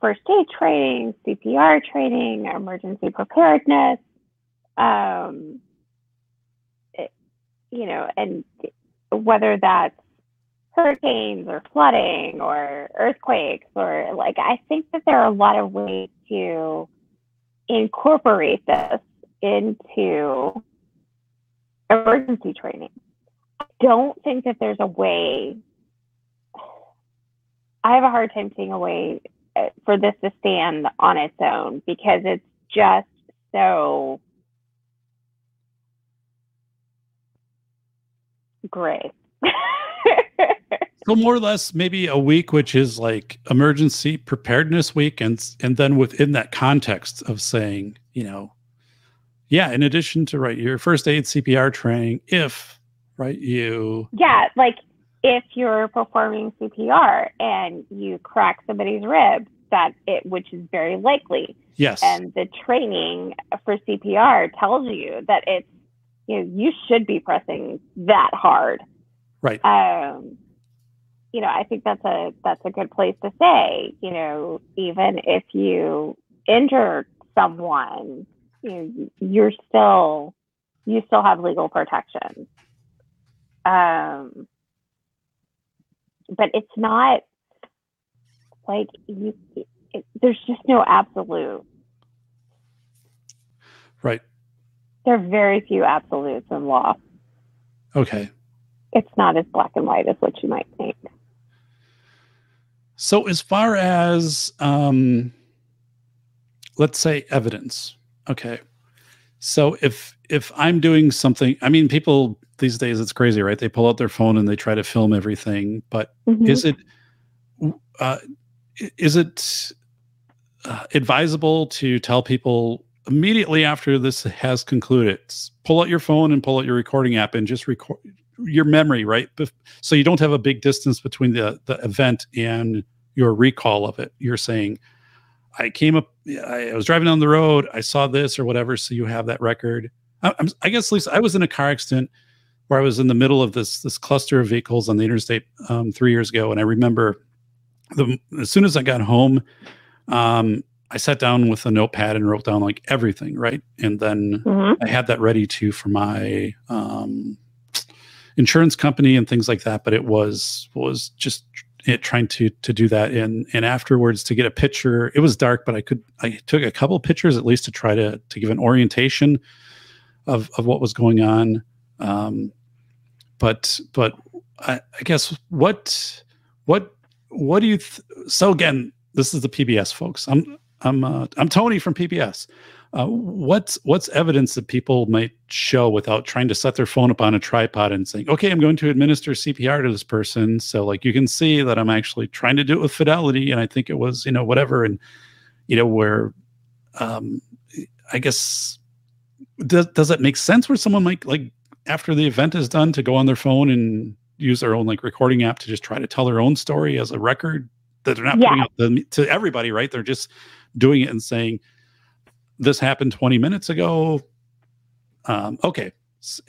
first aid training, CPR training, emergency preparedness, um, it, you know, and whether that's hurricanes or flooding or earthquakes or like, I think that there are a lot of ways to incorporate this into emergency training. I don't think that there's a way. I have a hard time seeing a way uh, for this to stand on its own because it's just so gray. So more or less, maybe a week, which is like emergency preparedness week, and and then within that context of saying, you know, yeah, in addition to right your first aid CPR training, if right you yeah, like if you're performing CPR and you crack somebody's rib, that it which is very likely, yes, and the training for CPR tells you that it's you know you should be pressing that hard. right, Um, you know, I think that's a that's a good place to say. You know, even if you injure someone, you know, you're still you still have legal protection. Um, but it's not like you. It, there's just no absolute. right, There are very few absolutes in law. okay. It's not as black and white as what you might think. So as far as um let's say evidence. Okay. So if if I'm doing something, I mean people these days it's crazy, right? They pull out their phone and they try to film everything, but Mhm. is it uh is it uh, advisable to tell people immediately after this has concluded pull out your phone and pull out your recording app and just record your memory right? So you don't have a big distance between the the event and your recall of it. You're saying i came up i was driving down the road i saw this or whatever so you have that record. I, I'm, I guess lisa i was in a car accident where i was in the middle of this this cluster of vehicles on the interstate um, three years ago and i remember the as soon as i got home um, i sat down with a notepad and wrote down like everything right? And then Mhm. I had that ready too for my um, insurance company and things like that. But it was was just it trying to to do that and and afterwards to get a picture. It was dark, but I could I took a couple pictures at least to try to to give an orientation of of what was going on. Um, but but I, I guess what what what do you so again this is the PBS folks. I'm I'm uh, I'm Tony from PBS. Uh, what's what's evidence that people might show without trying to set their phone up on a tripod and saying, "Okay, I'm going to administer CPR to this person." So like you can see that I'm actually trying to do it with fidelity, and I think it was you know whatever, and you know where, um, I guess does does it make sense where someone might like after the event is done to go on their phone and use their own like recording app to just try to tell their own story as a record that they're not putting out the, to everybody, right? They're just doing it and saying this happened 20 minutes ago. Um, okay.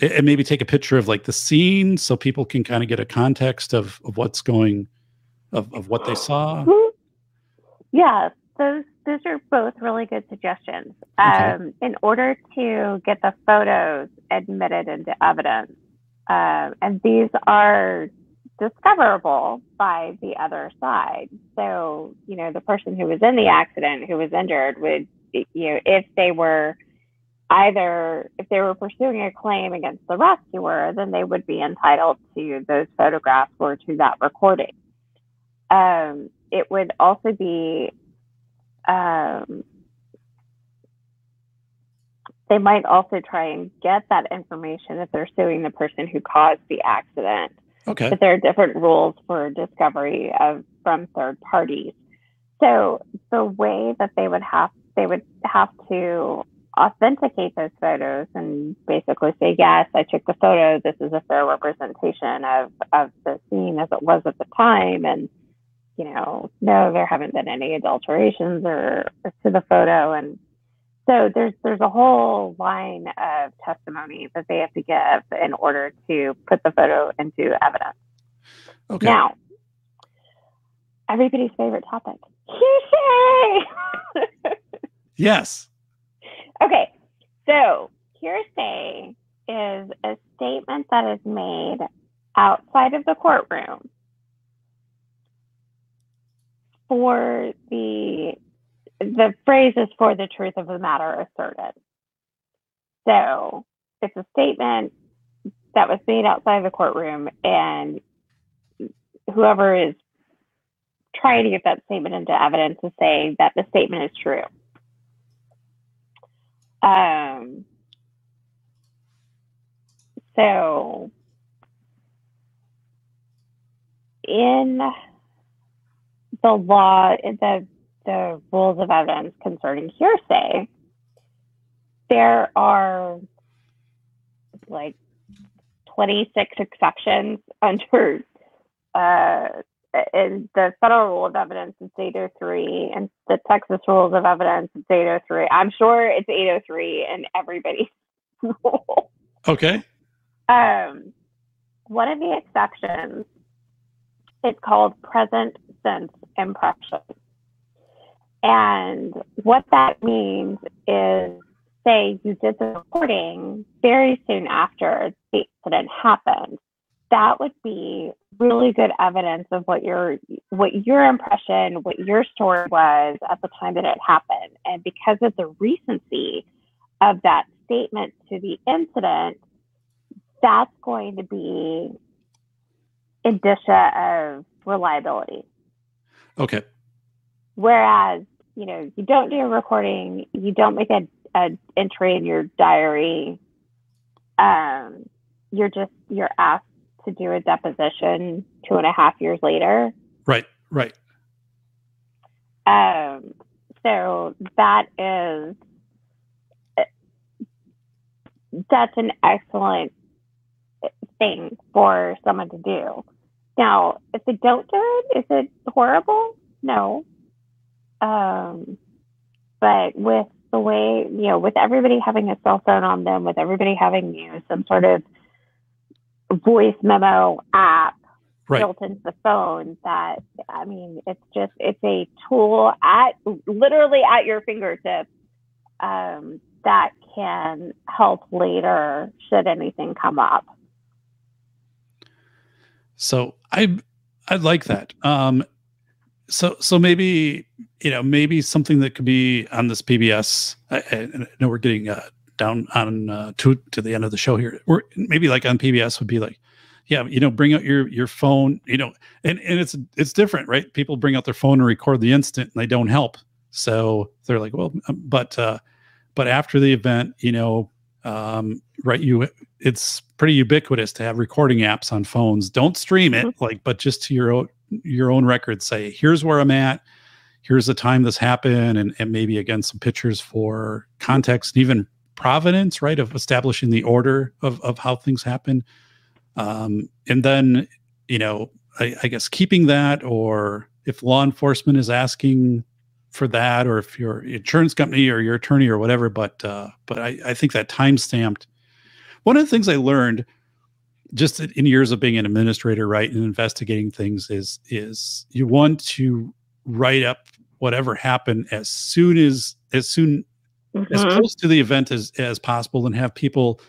And maybe take a picture of like the scene so people can kind of get a context of, of what's going of, of what they saw. Yeah, those those are both really good suggestions. Okay. Um, in order to get the photos admitted into evidence, um, and these are discoverable by the other side. So, you know, the person who was in the accident, who was injured, would, you know, if they were either if they were pursuing a claim against the rescuer, then they would be entitled to those photographs or to that recording. Um, it would also be um, they might also try and get that information if they're suing the person who caused the accident. Okay. But there are different rules for discovery of from third parties. So the way that they would have they would have to authenticate those photos and basically say, yes, I took the photo. This is a fair representation of, of the scene as it was at the time. And, you know, no, there haven't been any adulterations or, or to the photo. And so there's there's a whole line of testimony that they have to give in order to put the photo into evidence. Okay. Now, everybody's favorite topic Hearsay. Yes. okay, so hearsay is a statement that is made outside of the courtroom for the the phrase is for the truth of the matter asserted. So it's a statement that was made outside the courtroom, and whoever is trying to get that statement into evidence is saying that the statement is true. Um, so in the law, the the rules of evidence concerning hearsay, there are like 26 exceptions under uh, in the federal rule of evidence it's 803 and the texas rules of evidence it's 803 i'm sure it's 803 in everybody's rule. Okay. um, one of the exceptions it's called present sense impression. And what that means is say you did the recording very soon after the incident happened that would be really good evidence of what your what your impression what your story was at the time that it happened and because of the recency of that statement to the incident that's going to be indicia of reliability Okay. whereas you know you don't do a recording you don't make an entry in your diary um, you're just you're asked to do a deposition two and a half years later Right. Right. um, so that is that's an excellent thing for someone to do now if they don't do it is it horrible no um, but with the way you know with everybody having a cell phone on them with everybody having you know, some sort of voice memo app Right. built into the phone that i mean it's just it's a tool at literally at your fingertips um, that can help later should anything come up So I I like that. Um so so maybe you know maybe something that could be on this PBS. I, I know we're getting uh, down on uh, to to the end of the show here. We're maybe like on PBS would be like, yeah, you know, bring out your your phone. You know, and and it's it's different, right? People bring out their phone and record the instant, and they don't help. So they're like, well, um, but uh, but after the event, you know, um, right? You it's pretty ubiquitous to have recording apps on phones. Don't stream it, like, but just to your own your own record, say, here's where I'm at, here's the time this happened, and, and maybe again some pictures for context, and even provenance, right? Of establishing the order of of how things happen. Um, and then, you know, I, I guess keeping that, or if law enforcement is asking for that, or if your insurance company or your attorney or whatever, but uh, but I, I think that time stamped one of the things I learned just in years of being an administrator, right, and investigating things is is you want to write up whatever happened as soon as as soon as Mhm. close to the event as as possible, and have people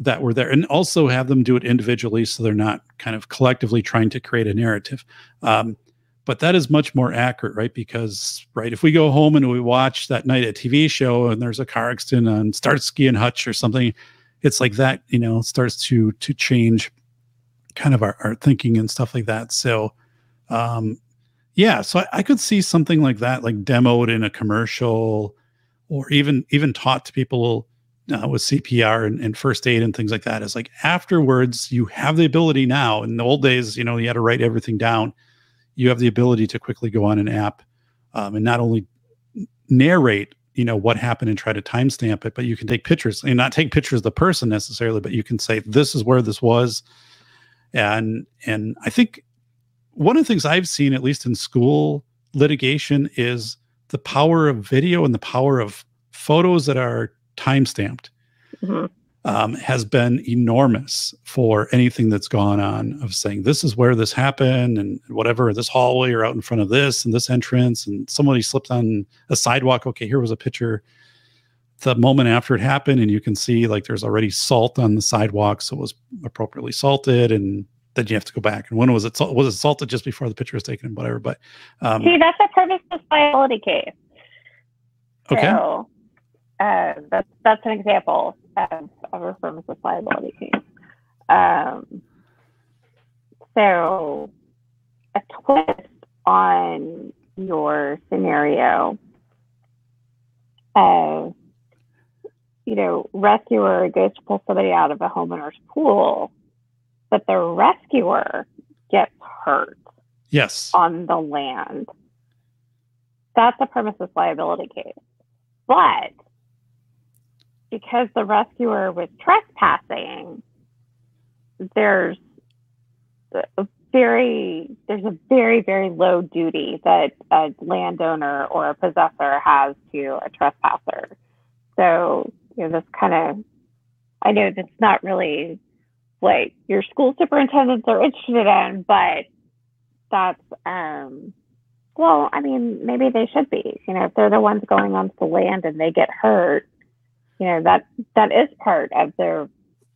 that were there, and also have them do it individually, so they're not kind of collectively trying to create a narrative. Um, but that is much more accurate, right? Because right, if we go home and we watch that night a TV show and there's a car accident on Starsky and Hutch or something, it's like that you know starts to to change kind of our, our thinking and stuff like that so um yeah so I, I could see something like that like demoed in a commercial or even even taught to people uh, with cpr and, and first aid and things like that is like afterwards you have the ability now in the old days you know you had to write everything down. You have the ability to quickly go on an app um, and not only narrate you know what happened and try to timestamp it but you can take pictures and not take pictures of the person necessarily but you can say this is where this was. And and i think one of the things i've seen at least in school litigation is the power of video and the power of photos that are timestamped Mhm. um, has been enormous for anything that's gone on of saying this is where this happened and whatever this hallway or out in front of this and this entrance and somebody slipped on a sidewalk okay here was a picture the moment after it happened and you can see like there's already salt on the sidewalk so it was appropriately salted and then you have to go back and when was it was it salted just before the picture was taken and whatever but um, See, that's a premises liability case. okay So uh, that's that's an example of, of a premises liability case. Um, so a twist on your scenario of you know, rescuer goes to pull somebody out of a homeowner's pool, but the rescuer gets hurt yes on the land. That's a premises liability case. But because the rescuer was trespassing, there's a very there's a very very low duty that a landowner or a possessor has to a trespasser. So you know this kind of I know that's not really what your school superintendents are interested in, but that's um well, I mean, maybe they should be. You know, if they're the ones going onto the land and they get hurt, you know, that that is part of their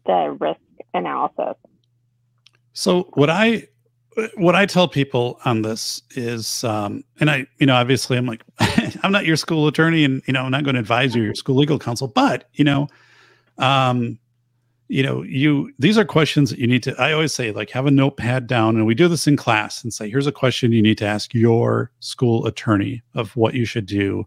the risk analysis. So what I what I tell people on this is, um, and I, you know, obviously I'm like, I'm not your school attorney, and you know, I'm not going to advise you your school legal counsel, but you know, um, you know, you these are questions that you need to. I always say, like, have a notepad down, and we do this in class, and say, here's a question you need to ask your school attorney of what you should do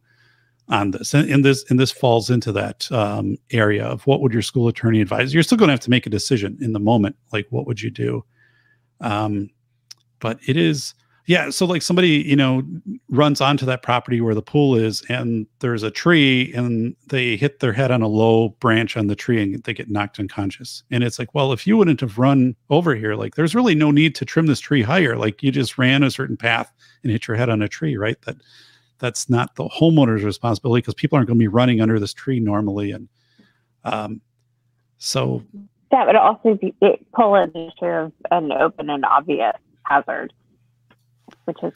on this, and, and this and this falls into that um, area of what would your school attorney advise. You're still going to have to make a decision in the moment, like what would you do. Um, but it is yeah so like somebody you know runs onto that property where the pool is and there's a tree and they hit their head on a low branch on the tree and they get knocked unconscious. And it's like well if you wouldn't have run over here like there's really no need to trim this tree higher. Like you just ran a certain path and hit your head on a tree right? That that's not the homeowner's responsibility because people aren't going to be running under this tree normally and um so That would also be it, pull an issue of an open and obvious hazard, which is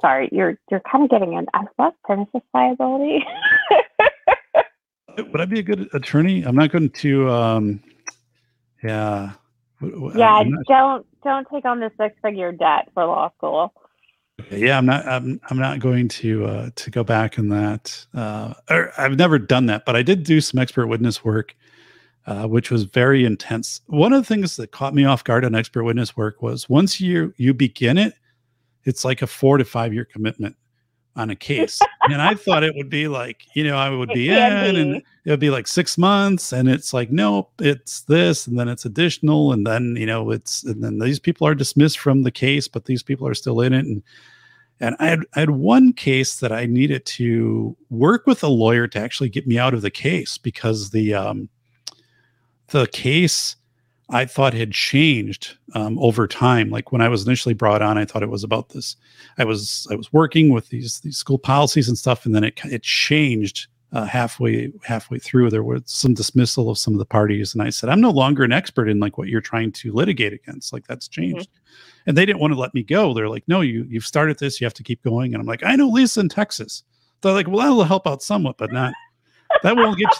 sorry, you're you're kind of getting in. I love premises liability. would i be a good attorney i'm not going to um yeah yeah, not- don't don't take on this six figure debt for law school. yeah i'm not i'm, I'm not going to uh to go back in that uh or i've never done that but i did do some expert witness work uh, which was very intense one of the things that caught me off guard on expert witness work was once you you begin it it's like a four to five year commitment on a case. And i thought it would be like you know i would be in and it would be like six months and it's like nope it's this and then it's additional and then you know it's and then these people are dismissed from the case but these people are still in it. And and I had, I had one case that I needed to work with a lawyer to actually get me out of the case because the um, the case I thought had changed um, over time. Like when I was initially brought on, I thought it was about this. I was I was working with these these school policies and stuff, and then it it changed uh, halfway halfway through. There was some dismissal of some of the parties, and I said I'm no longer an expert in like what you're trying to litigate against. Like that's changed and they didn't want to let me go. They're like, no, you you've started this, you have to keep going. And I'm like, I know Lisa in Texas. They're like, well, that'll help out somewhat, but not that won't get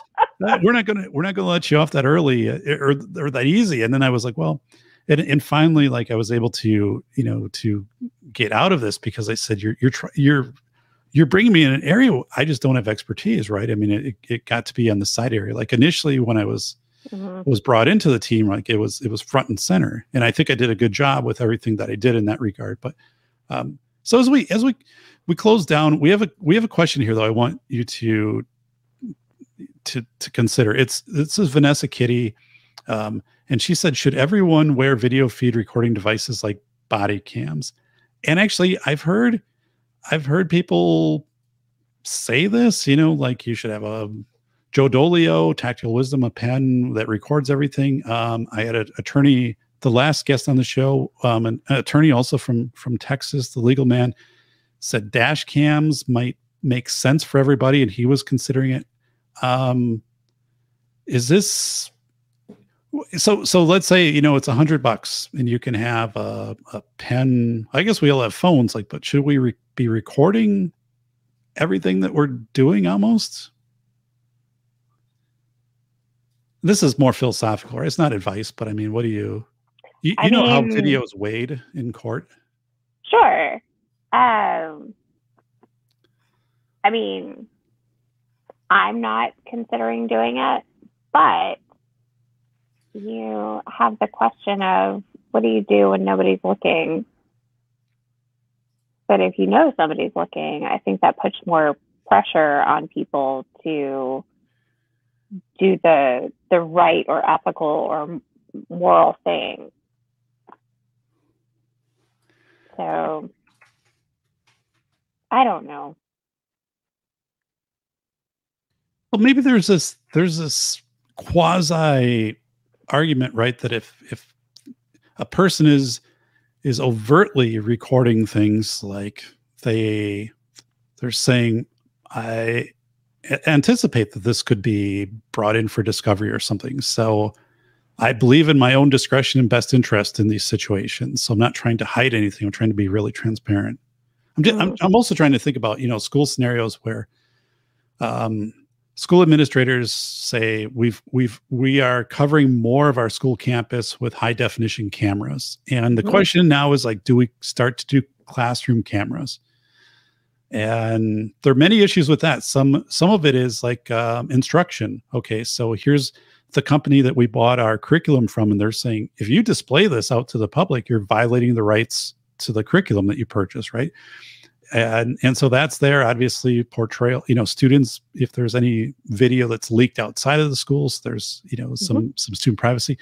we're not gonna we're not gonna let you off that early uh, or or that easy. And then I was like, well, and, and finally, like I was able to you know to get out of this because I said you're you're try, you're you're bringing me in an area I just don't have expertise, right? I mean, it, it got to be on the side area. Like initially, when I was Mhm. was brought into the team like it was it was front and center and i think i did a good job with everything that i did in that regard but um so as we as we we close down we have a we have a question here though i want you to to to consider it's this is vanessa kitty um and she said should everyone wear video feed recording devices like body cams and actually i've heard i've heard people say this you know like you should have a Joe Dolio, Tactical Wisdom, a pen that records everything. Um, I had an attorney, the last guest on the show, um, an attorney also from from Texas, the legal man, said dash cams might make sense for everybody, and he was considering it. Um, is this So so let's say you know it's a hundred bucks and you can have a, a pen. I guess we all have phones. Like, but should we re- be recording everything that we're doing almost? This is more philosophical. Right? It's not advice, but I mean, what do you? You, I you know how mean- video is weighed in court. Sure. Um, I mean, I'm not considering doing it, but you have the question of what do you do when nobody's looking? But if you know somebody's looking, I think that puts more pressure on people to do the the right or ethical or moral thing. So I don't know. Well, maybe there's this there's this quasi argument, right? That if if a person is is overtly recording things like they they're saying I anticipate that this could be brought in for discovery or something. So I believe in my own discretion and best interest in these situations. So I'm not trying to hide anything. I'm trying to be really transparent. I'm, just, I'm, I'm also trying to think about, you know, school scenarios where um, school administrators say we've we've we are covering more of our school campus with high definition cameras. And the Mhm. question now is like do we start to do classroom cameras? And there are many issues with that. Some some of it is like um, instruction. Okay so here's the company that we bought our curriculum from and they're saying if you display this out to the public you're violating the rights to the curriculum that you purchase right and and so that's there. Obviously portrayal you know students if there's any video that's leaked outside of the schools there's you know some some student privacy.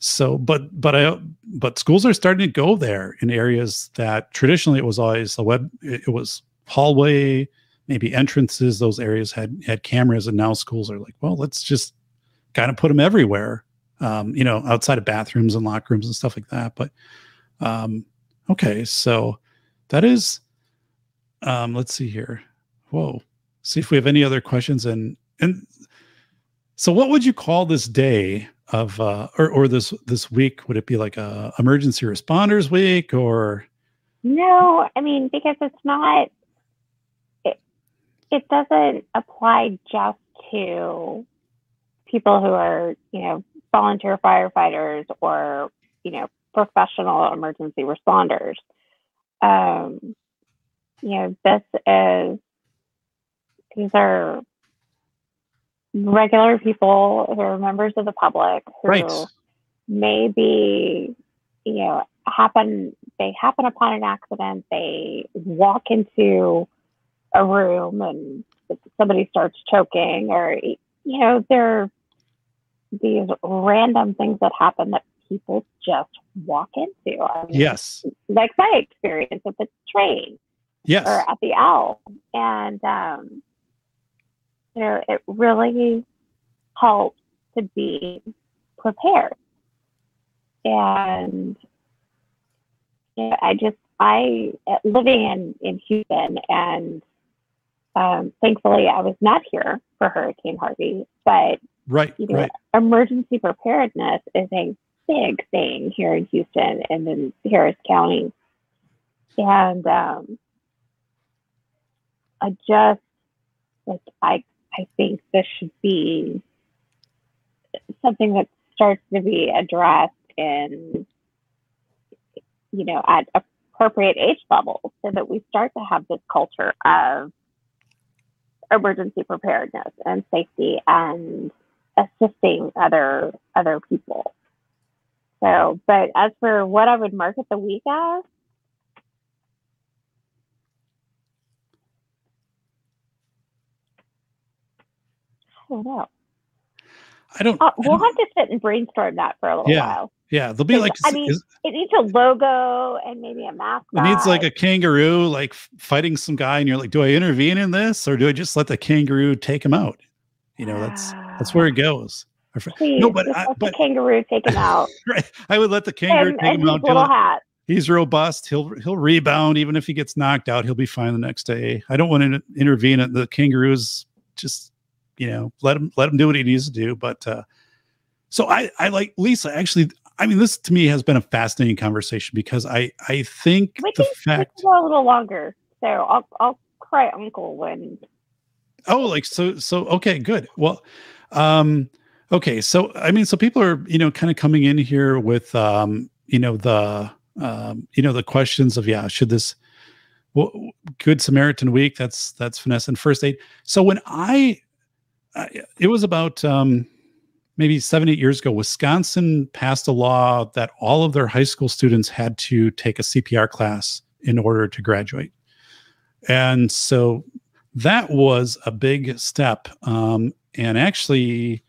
So but but i but schools are starting to go there in areas that traditionally it was always a web it it was hallway maybe entrances those areas had had cameras and now schools are like well let's just kind of put them everywhere um you know outside of bathrooms and locker rooms and stuff like that. But um okay so that is um let's see here whoa see if we have any other questions and and so what would you call this day of uh or, or this this week would it be like a emergency responders week or No, I mean because it's not. It it doesn't apply just to people who are you know volunteer firefighters or you know professional emergency responders. Um, you know this is these are regular people who are members of the public who right. maybe you know happen they happen upon an accident they walk into a room and somebody starts choking or you know there are these random things that happen that people just walk into. I mean, yes. like my experience at the train yes. or at the owl and um you know it really helps to be prepared. And yeah, i just i living in in houston and um, thankfully i was not here for hurricane harvey but right you know right. emergency preparedness is a big thing here in houston and in harris county. And um, I just like I I think this should be something that starts to be addressed in you know at appropriate age levels so that we start to have this culture of emergency preparedness and safety and assisting other other people. So, but as for what I would market the week as, I don't know. i don't, Uh, we'll don't- have to sit and brainstorm that for a little Yeah. while. yeah there'll be like I mean, is- It needs a logo and maybe a mascot. it needs like a kangaroo like fighting some guy and you're like do i intervene in this or do i just let the kangaroo take him out you know that's that's where it goes Please, no but I, let but the kangaroo take him out right i would let the kangaroo and, take and him out little hat. he's robust he'll he'll rebound even if he gets knocked out he'll be fine the next day i don't want to intervene at the kangaroos just you know let him let him do what he needs to do but uh so I, I like Lisa. Actually, I mean, this to me has been a fascinating conversation because I, I think We the fact. a little longer. So I'll I'll cry uncle when Oh, like so, so okay, good. Well, um, okay, so I mean, so people are you know kind of coming in here with um, you know the um, you know the questions of yeah, should this well, Good Samaritan Week? That's that's finesse and first aid. So when I it was about um, maybe seven eight years ago, Wisconsin passed a law that all of their high school students had to take a CPR class in order to graduate, and so that was a big step. Um, and actually,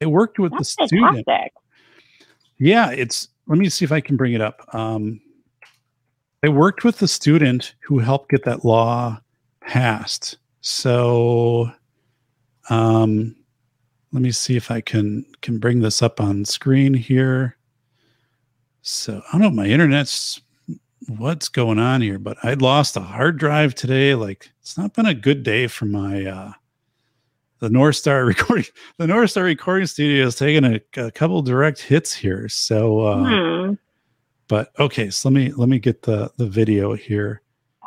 it worked with that's the student. fantastic. Yeah, it's. Let me see if I can bring it up. Um, I worked with the student who helped get that law passed. So, um, let me see if I can can bring this up on screen here. So I don't know. My internet's what's going on here, but I lost a hard drive today. Like it's not been a good day for my uh, the North Star recording. The North Star recording studio is taking a, a couple direct hits here. So, uh, Hmm. but okay, so let me let me get the the video here.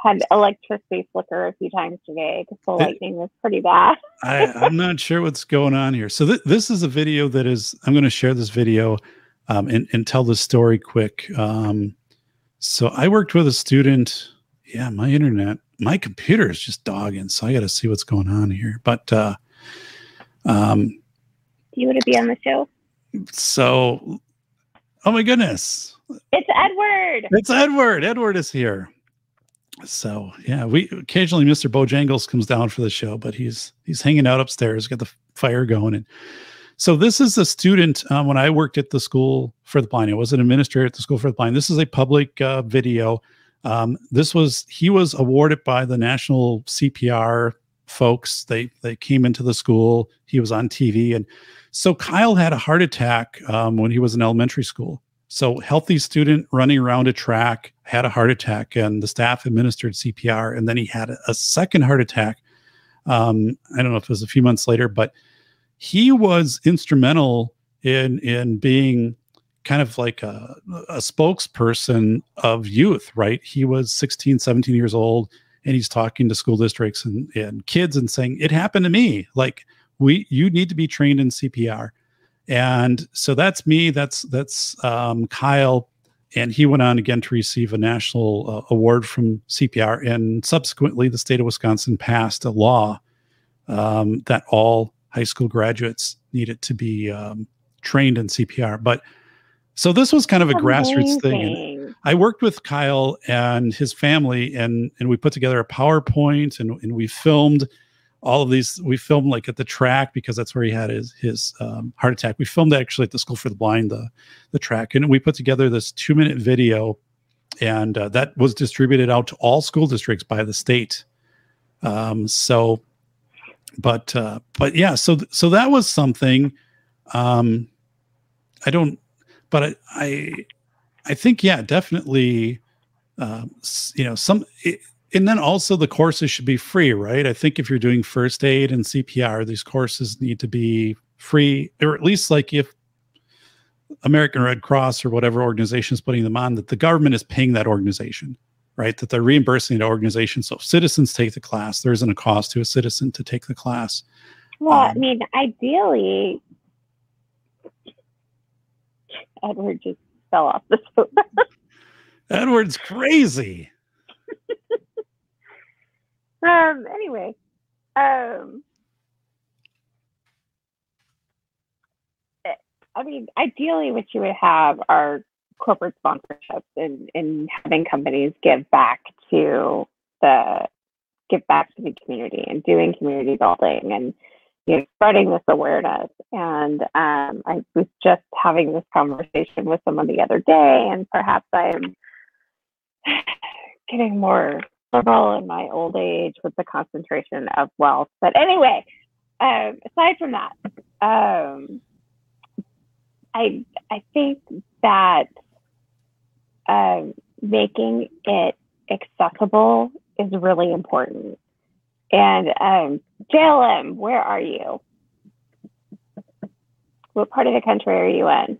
Had electricity flicker a few times today because the lightning was pretty bad. I, I'm not sure what's going on here. So th- this is a video that is. I'm going to share this video um, and and tell the story quick. Um, so I worked with a student. Yeah, my internet, my computer is just dogging. So I got to see what's going on here. But uh, um, Do you want to be on the show? so, oh my goodness, It's Edward. It's Edward. Edward is here. So yeah, we occasionally Mr. Bojangles comes down for the show, but he's he's hanging out upstairs, got the fire going. And so this is a student. Um, when I worked at the school for the blind, I was an administrator at the school for the blind. This is a public uh, video. Um, this was he was awarded by the national CPR folks. They they came into the school. He was on TV, and so Kyle had a heart attack um, when he was in elementary school. So healthy student running around a track had a heart attack, and the staff administered CPR, and then he had a, second heart attack. Um, I don't know if it was a few months later, but he was instrumental in in being kind of like a, a spokesperson of youth right he was 16 17 years old and he's talking to school districts and, and kids and saying it happened to me like we you need to be trained in cpr and so that's me that's that's um, kyle. And he went on again to receive a national uh, award from cpr and subsequently the state of wisconsin passed a law um, that all high school graduates needed to be um, trained in cpr but so this was kind of a grassroots thing. And I worked with Kyle and his family, and and we put together a PowerPoint, and and we filmed all of these. We filmed like at the track because that's where he had his his um, heart attack. We filmed actually at the School for the Blind, the the track, and we put together this two minute video, and uh, that was distributed out to all school districts by the state. Um, so, but uh, but yeah, so so that was something. Um, I don't, but I. I I think yeah, definitely. S- you know, some, it, and then also the courses should be free, right? I think if you're doing first aid and CPR, these courses need to be free, or at least like if American Red Cross or whatever organization is putting them on, that the government is paying that organization, right? That they're reimbursing the organization. So if citizens take the class, there isn't a cost to a citizen to take the class. Well, I Um, mean, ideally, Edward just fell off the sofa. Edward's crazy. um. Anyway, um. I mean, ideally, what you would have are corporate sponsorships and, and having companies give back to the give back to the community and doing community building and you know spreading this awareness. And um, I was just having this conversation with someone the other day, and perhaps I am getting more liberal in my old age with the concentration of wealth. But anyway, um, aside from that, um, I I think that um, making it accessible is really important. And um, JLM, where are you? What part of the country are you in?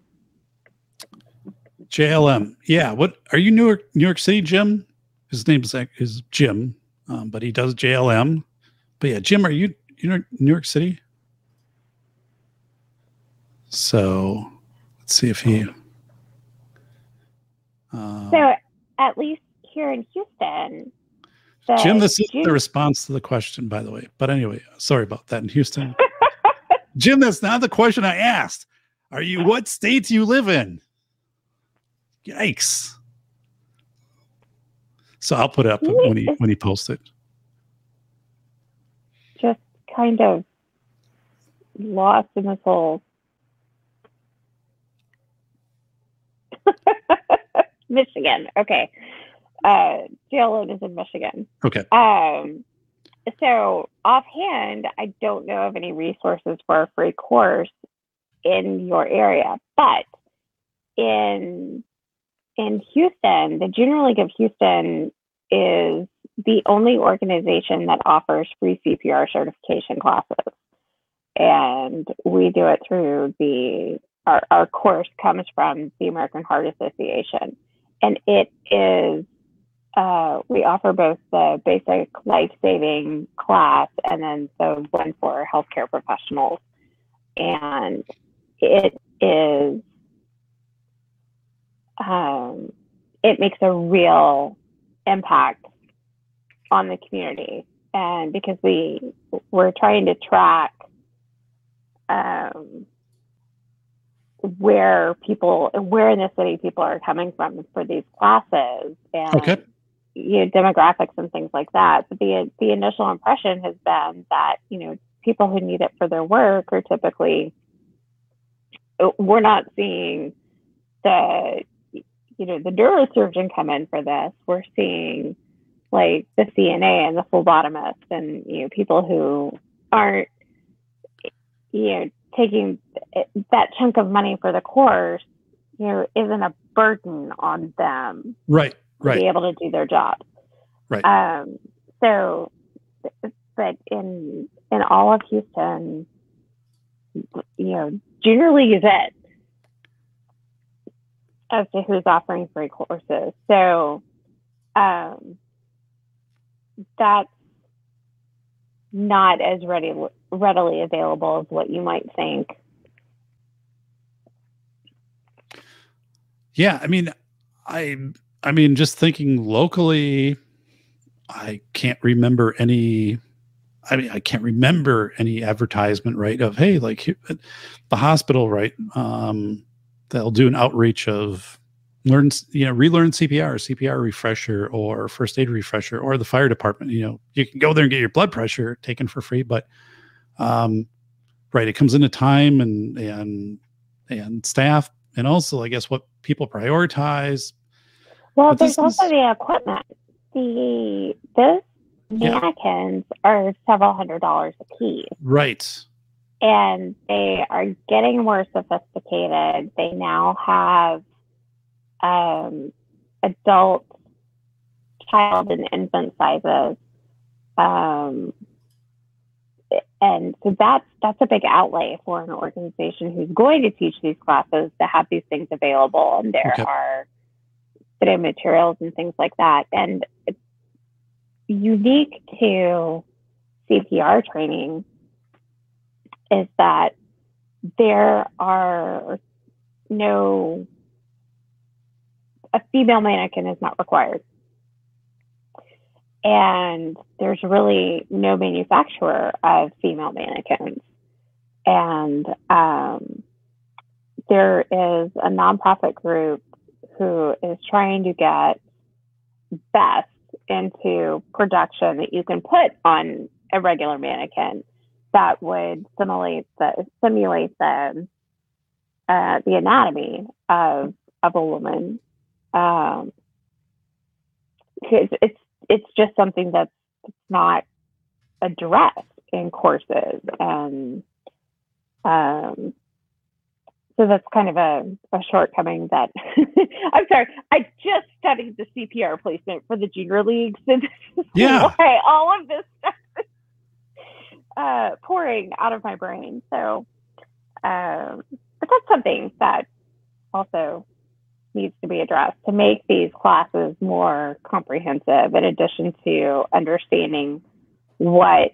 JLM. Yeah. What are you, New York, New York City, Jim? His name is is Jim, um, but he does JLM. But yeah, Jim, are you you know New York City? So let's see if he. Uh, So at least here in Houston, Jim, this is June- the response to the question, by the way. But anyway, sorry about that in Houston. Jim, that's not the question I asked. Are you what state do you live in? Yikes. So I'll put it up when he when he posts it. just kind of lost in this whole Michigan. Okay. Uh JLM is in Michigan. Okay. Um so offhand, I don't know of any resources for a free course in your area, but in in Houston, the Junior League of Houston is the only organization that offers free CPR certification classes. And we do it through the, our, our course comes from the American Heart Association. And it is, uh, we offer both the basic life saving class and then the one for healthcare professionals. And it is, um, it makes a real impact on the community and because we we're trying to track um, where people where in the city people are coming from for these classes and Okay. you know, demographics and things like that but the the initial impression has been that you know people who need it for their work are typically we're not seeing the you know the neurosurgeon come in for this we're seeing like the CNA and the phlebotomist and you know people who aren't you know taking that chunk of money for the course you know isn't a burden on them Right. to Right. be able to do their job Right. um so but in in all of Houston you know junior league is it as to who's offering free courses so um that's not as ready readily available as what you might think. Yeah, I mean, I I mean, just thinking locally, I can't remember any. I mean, I can't remember any advertisement, right? Of hey, like the hospital, right? Um, they'll do an outreach of learn, you know, relearn CPR, CPR refresher, or first aid refresher, or the fire department. You know, you can go there and get your blood pressure taken for free, but um, right, it comes into time and and and staff, and also, I guess, what people prioritize. Well, But there's also is- the equipment. The those Yeah. mannequins are several hundred dollars a piece, Right. And they are getting more sophisticated. They now have um, adult, child, and infant sizes. Um, and so that's that's a big outlay for an organization who's going to teach these classes to have these things available and there Okay. are video materials and things like that and it's unique to cpr training is that there are no a female mannequin is not required and there's really no manufacturer of female mannequins. And um, there is a nonprofit group who is trying to get best into production that you can put on a regular mannequin that would simulate the simulate the uh, the anatomy of of a woman. Um, it's, it's it's just something that's not addressed in courses and um so that's kind of a, a shortcoming that I'm sorry. I just studied the CPR placement for the junior league, so this is Yeah. why all of this stuff uh, pouring out of my brain. So Um, but that's something that also needs to be addressed to make these classes more comprehensive in addition to understanding what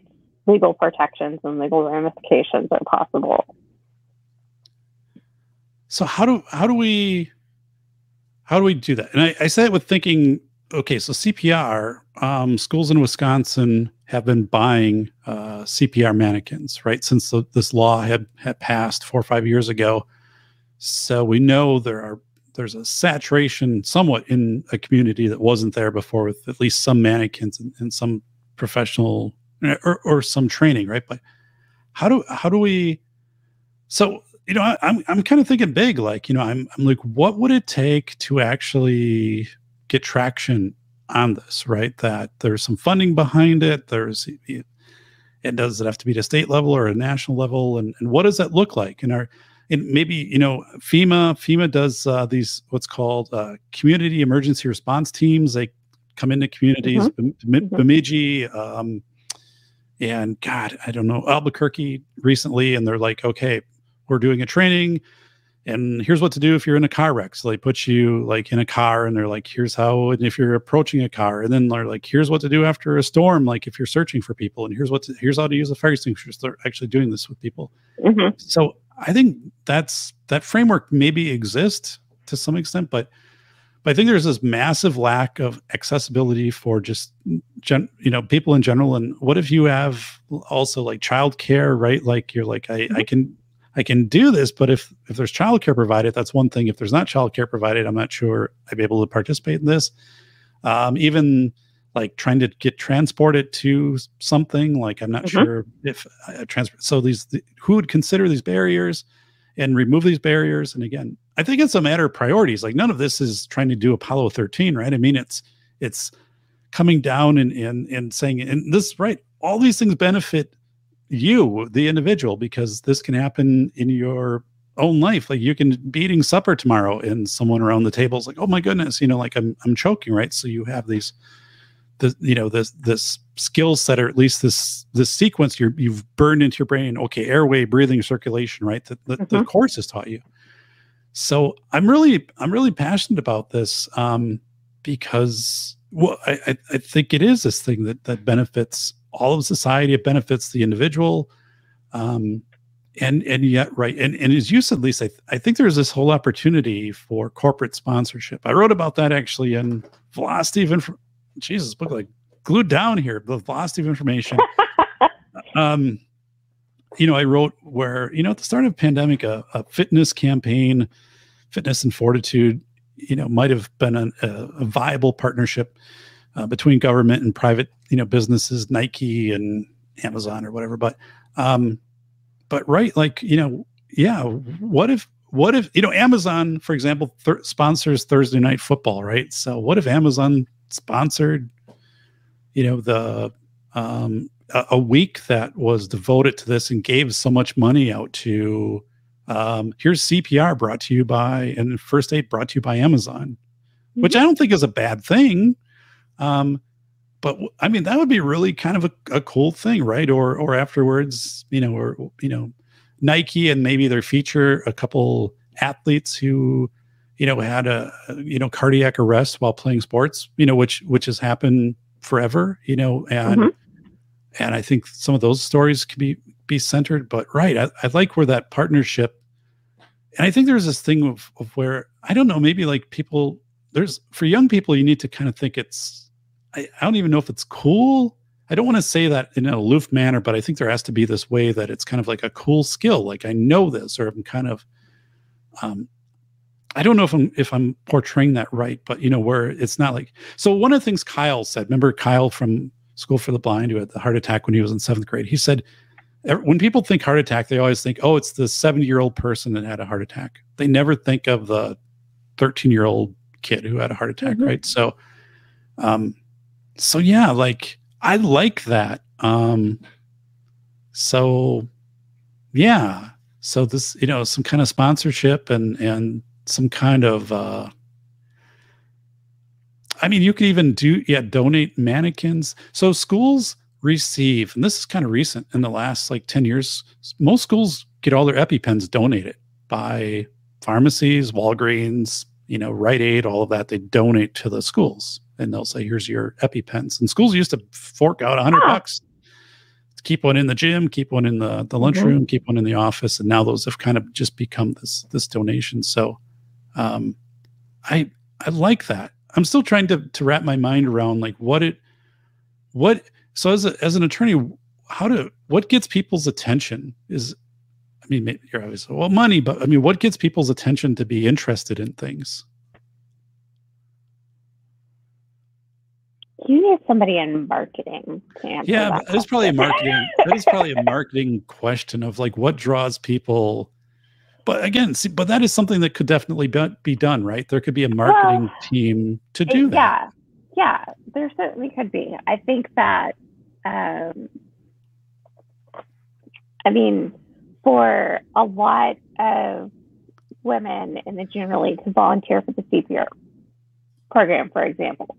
legal protections and legal ramifications are possible. So how do how do we how do we do that? And I, I say it with thinking, okay, so CPR, um, schools in Wisconsin have been buying uh, CPR mannequins, right? Since the, this law had had passed four or five years ago. So we know there are there's a saturation somewhat in a community that wasn't there before with at least some mannequins and, and some professional or, or some training, right? But how do how do we so you know I, I'm I'm kind of thinking big, like you know I'm I'm like what would it take to actually get traction on this, right? That there's some funding behind it. There's and does it have to be at a state level or a national level, and and what does that look like? And our and maybe you know FEMA FEMA does uh, these what's called uh, community emergency response teams. They come into communities, mm-hmm. Bemidji, um, and God, I don't know Albuquerque recently, and they're like, okay, we're doing a training, and here's what to do if you're in a car wreck. So they put you like in a car, and they're like, here's how, and if you're approaching a car, and then they're like, here's what to do after a storm, like if you're searching for people, and here's what to, here's how to use a fire extinguisher. So they're actually doing this with people. Mm-hmm. So I think that's that framework maybe exists to some extent, but but I think there's this massive lack of accessibility for just gen, you know people in general. And what if you have also like childcare, right? Like you're like I, I mm-hmm. can I can do this, but if if there's childcare provided, that's one thing. If there's not childcare provided, I'm not sure I'd be able to participate in this. Um, even like trying to get transported to something, like I'm not mm-hmm. sure if uh, transport. So these the, who would consider these barriers and remove these barriers? And again, I think it's a matter of priorities. Like none of this is trying to do Apollo 13, right? I mean, it's it's coming down and and and saying, and this right, all these things benefit you, the individual, because this can happen in your own life. Like you can be eating supper tomorrow, and someone around the table is like, "Oh my goodness," you know, like I'm I'm choking, right? So you have these, the you know this this skill set, or at least this this sequence you you've burned into your brain. Okay, airway, breathing, circulation, right? That the, mm-hmm. the course has taught you so i'm really i'm really passionate about this um, because well I, I think it is this thing that that benefits all of society it benefits the individual. Um, and and yet right and, and as you said lisa I, th- I think there's this whole opportunity for corporate sponsorship. I wrote about that actually in velocity of Inf- jesus book like glued down here the velocity of information. Um you know, I wrote where, you know, at the start of pandemic, a, a fitness campaign, fitness and fortitude, you know, might have been a, a viable partnership uh, between government and private, you know, businesses, Nike and Amazon or whatever. But, um, but right, like, you know, yeah, what if, what if, you know, Amazon, for example, th- sponsors Thursday night football, right? So what if Amazon sponsored, you know, the, um, a, week that was devoted to this and gave so much money out to um, here's CPR brought to you by and first aid brought to you by Amazon, mm-hmm. which I don't think is a bad thing. Um, but I mean, that would be really kind of a, a cool thing, right? Or, or afterwards, you know, or, you know, Nike and maybe they feature a couple athletes who, you know, had a, you know, cardiac arrest while playing sports, you know, which, which has happened forever, you know, and, mm-hmm and I think some of those stories can be be centered. But right, I, I like where that partnership, and I think there's this thing of, of where I don't know, maybe like people there's for young people, you need to kind of think it's. I, I don't even know if it's cool. I don't want to say that in an aloof manner, but I think there has to be this way that it's kind of like a cool skill. Like I know this, or I'm kind of, um, I don't know if I'm if I'm portraying that right, but you know where it's not like. So one of the things Kyle said. Remember Kyle from School for the Blind who had the heart attack when he was in seventh grade. He said, when people think heart attack, they always think, oh, it's the 70 year old person that had a heart attack. They never think of the 13 year old kid who had a heart attack, mm-hmm. right? So, um, so yeah, like I like that. Um, so yeah, so this, you know, some kind of sponsorship and and some kind of uh, I mean, you could even do, yeah, donate mannequins. So schools receive, and this is kind of recent in the last like 10 years, most schools get all their EpiPens donated by pharmacies, Walgreens, you know, Rite Aid, all of that. They donate to the schools and they'll say, here's your EpiPens. And schools used to fork out a hundred Huh. bucks to keep one in the gym, keep one in the, the lunchroom, keep one in the office. And now those have kind of just become this, this donation. So, um, I, I like that. I'm still trying to, to wrap my mind around like what it, what, so as a, as an attorney, how to, what gets people's attention is, I mean, you're obviously well, money, but I mean, what gets people's attention to be interested in things? You need somebody in marketing to answer Yeah, that it's probably a marketing. that is probably a marketing question of like what draws people. But again, see, but that is something that could definitely be, be done, right? There could be a marketing team to do that. Yeah, yeah, there certainly could be. I think that, um, I mean, for a lot of women in the junior league to volunteer for the CPR program, for example,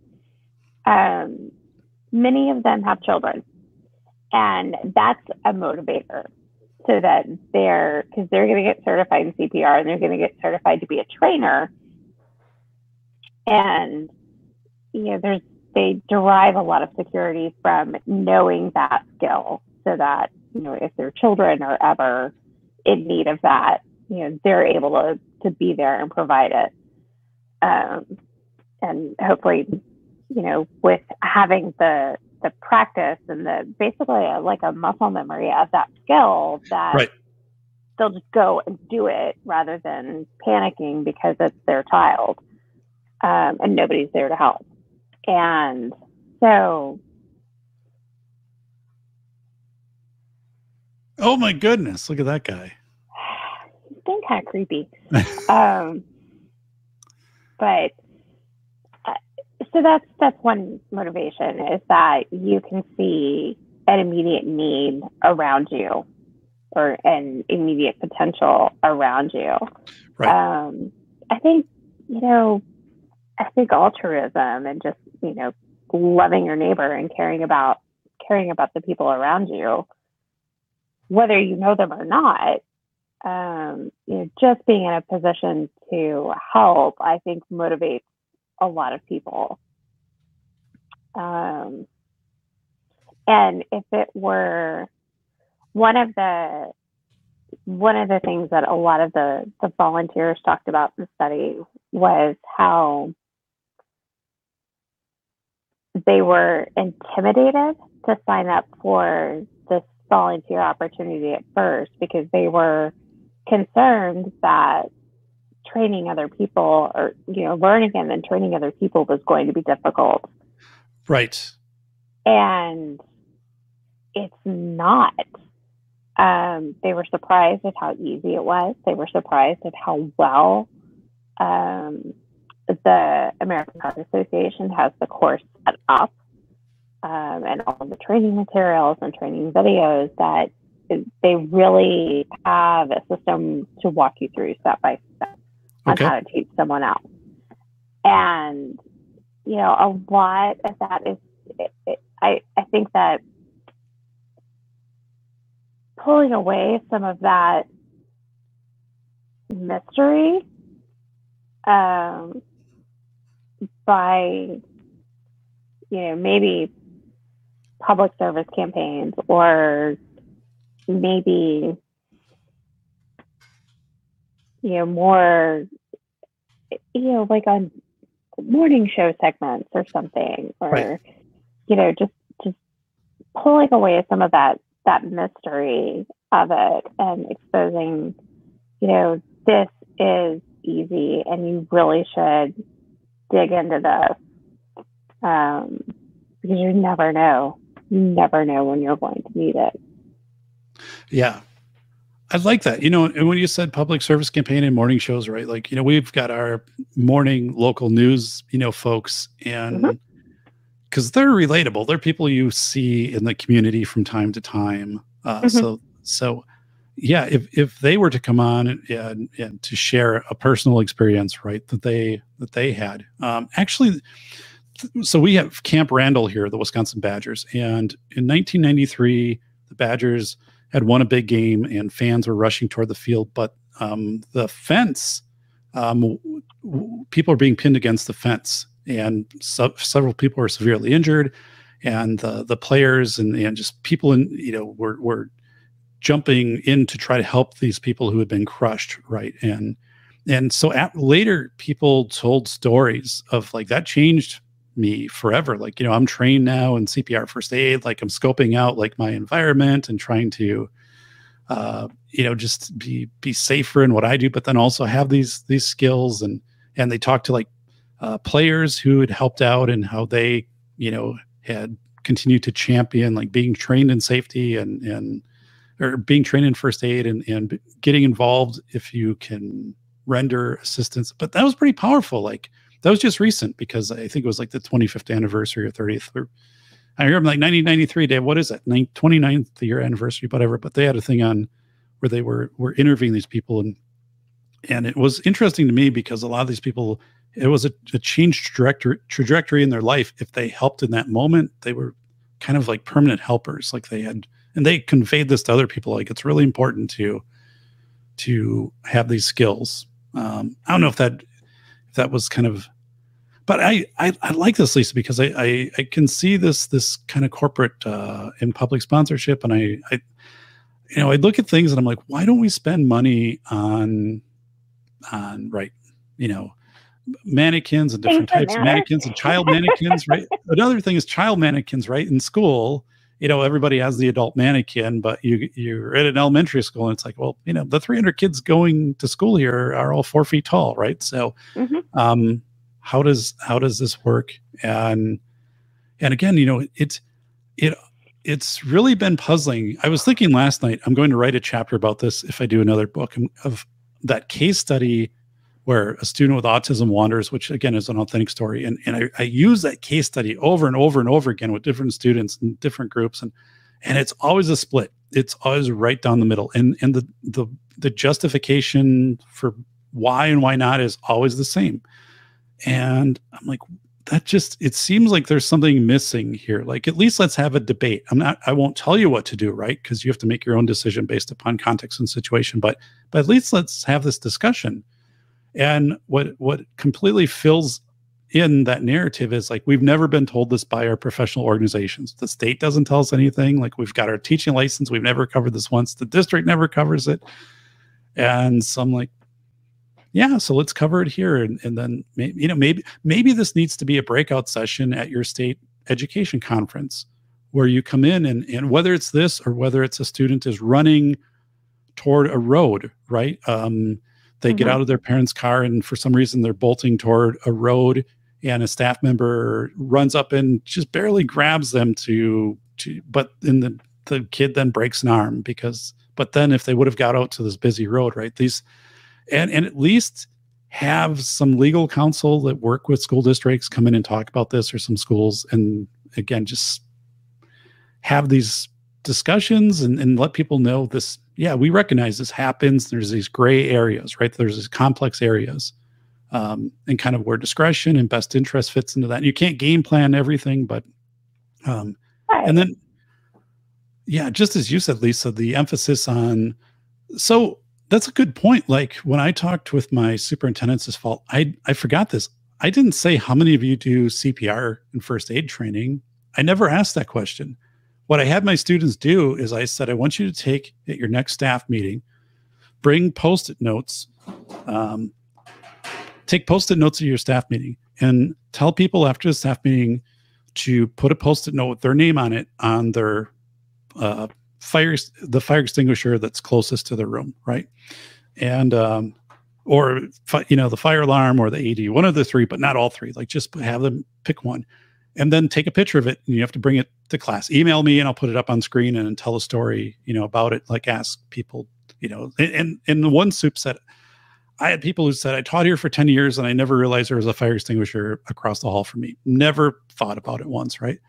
um, many of them have children, and that's a motivator. So that they're because they're going to get certified in CPR and they're going to get certified to be a trainer, and you know, there's they derive a lot of security from knowing that skill so that, you know, if their children are ever in need of that, you know, they're able to, to be there and provide it. Um, and hopefully, you know, with having the the practice and the basically a, like a muscle memory of that skill that Right. they'll just go and do it rather than panicking because it's their child um, and nobody's there to help. And so, Oh my goodness, look at that guy. it's been kind of creepy. um, but so that's that's one motivation is that you can see an immediate need around you or an immediate potential around you. Right. Um, I think you know, I think altruism and just you know loving your neighbor and caring about caring about the people around you, whether you know them or not. Um, you know, just being in a position to help, I think, motivates a lot of people. Um, and if it were one of the one of the things that a lot of the, the volunteers talked about in the study was how they were intimidated to sign up for this volunteer opportunity at first because they were concerned that training other people or you know learning and then training other people was going to be difficult Right. and it's not. Um, they were surprised at how easy it was. They were surprised at how well um, the American Heart Association has the course set up um, and all of the training materials and training videos that they really have a system to walk you through step by step on Okay. how to teach someone else. And you know, a lot of that is, it, it, I I think that pulling away some of that mystery um, by you know maybe public service campaigns or maybe you know more you know like on morning show segments or something or Right. you know just just pulling away some of that that mystery of it and exposing you know this is easy and you really should dig into this um, because you never know you never know when you're going to need it Yeah. I like that. You know, and when you said public service campaign and morning shows, right? Like, you know, we've got our morning local news, you know, folks, and because they're relatable, they're people you see in the community from time to time. Uh, Mhm. So, so yeah, if if they were to come on and, and and to share a personal experience, right, that they that they had, um, actually, th- so we have Camp Randall here, the Wisconsin Badgers, and in 1993, the Badgers had won a big game and fans were rushing toward the field, but um, the fence, um, people are being pinned against the fence, and several people are severely injured, and the the players and and just people in you know were were jumping in to try to help these people who had been crushed, right? And and so at, later, people told stories of like that changed me forever. Like you know, I'm trained now in CPR first aid. Like I'm scoping out like my environment and trying to, uh, you know, just be be safer in what I do, but then also have these these skills and and they talked to like uh, players who had helped out and how they you know had continued to champion like being trained in safety and and or being trained in first aid and and getting involved if you can render assistance. But that was pretty powerful. Like that was just recent because I think it was like the 25th anniversary or 30th. Or, I remember like 1993, Dave. What is that? 29th year anniversary, whatever. But they had a thing on where they were were interviewing these people and and it was interesting to me because a lot of these people it was a, a changed trajectory trajectory in their life if they helped in that moment they were kind of like permanent helpers like they had and they conveyed this to other people like it's really important to to have these skills um, i don't know if that if that was kind of but I, I, I like this lisa because I, I i can see this this kind of corporate uh in public sponsorship and i i you know i look at things and i'm like why don't we spend money on on right you know mannequins and different types of mannequins and child mannequins right? Another thing is child mannequins right? In school you know everybody has the adult mannequin but you you're at an elementary school and it's like well you know the 300 kids going to school here are all four feet tall right? So Mhm. um how does how does this work? And and again you know it's it it's really been puzzling. I was thinking last night i'm going to write a chapter about this if i do another book um, of that case study where a student with autism wanders which again is an authentic story. And, and I, I use that case study over and over and over again with different students and different groups. And and it's always a split. It's always right down the middle. And and the the the justification for why and why not is always the same and i'm like that just it seems like there's something missing here. Like at least let's have a debate. I'm not i won't tell you what to do right? Because you have to make your own decision based upon context and situation but but at least let's have this discussion. And what what completely fills in that narrative is like we've never been told this by our professional organizations. The state doesn't tell us anything. Like we've got our teaching license. We've never covered this once. The district never covers it. And so i'm like yeah so let's cover it here and, and then maybe you know maybe maybe this needs to be a breakout session at your state education conference where you come in and and whether it's this or whether it's a student is running toward a road right um they get Mhm. out of their parents car and for some reason they're bolting toward a road and a staff member runs up and just barely grabs them to to but then the the kid then breaks an arm because but then if they would have got out to this busy road right these and and at least have some legal counsel that work with school districts come in and talk about this or some schools and again just have these discussions and, and let people know this yeah we recognize this happens. There's these gray areas right? There's these complex areas um, and kind of where discretion and best interest fits into that. You can't game plan everything but um, Right. and then yeah just as you said lisa the emphasis on so that's a good point. Like when i talked with my superintendents this fall i i forgot this. I didn't say how many of you do cpr and first aid training. I never asked that question. What i had my students do is i said i want you to take at your next staff meeting bring post-it notes um, take post-it notes at your staff meeting and tell people after the staff meeting to put a post-it note with their name on it on their uh, fire the fire extinguisher that's closest to the room, right? And um, or you know the fire alarm or the AED, one of the three, but not all three. Like just have them pick one, and then take a picture of it. And you have to bring it to class. Email me, and I'll put it up on screen and tell a story, you know, about it. Like ask people, you know, and and, the one soup said. I had people who said, I taught here for 10 years and I never realized there was a fire extinguisher across the hall from me. Never thought about it once, right?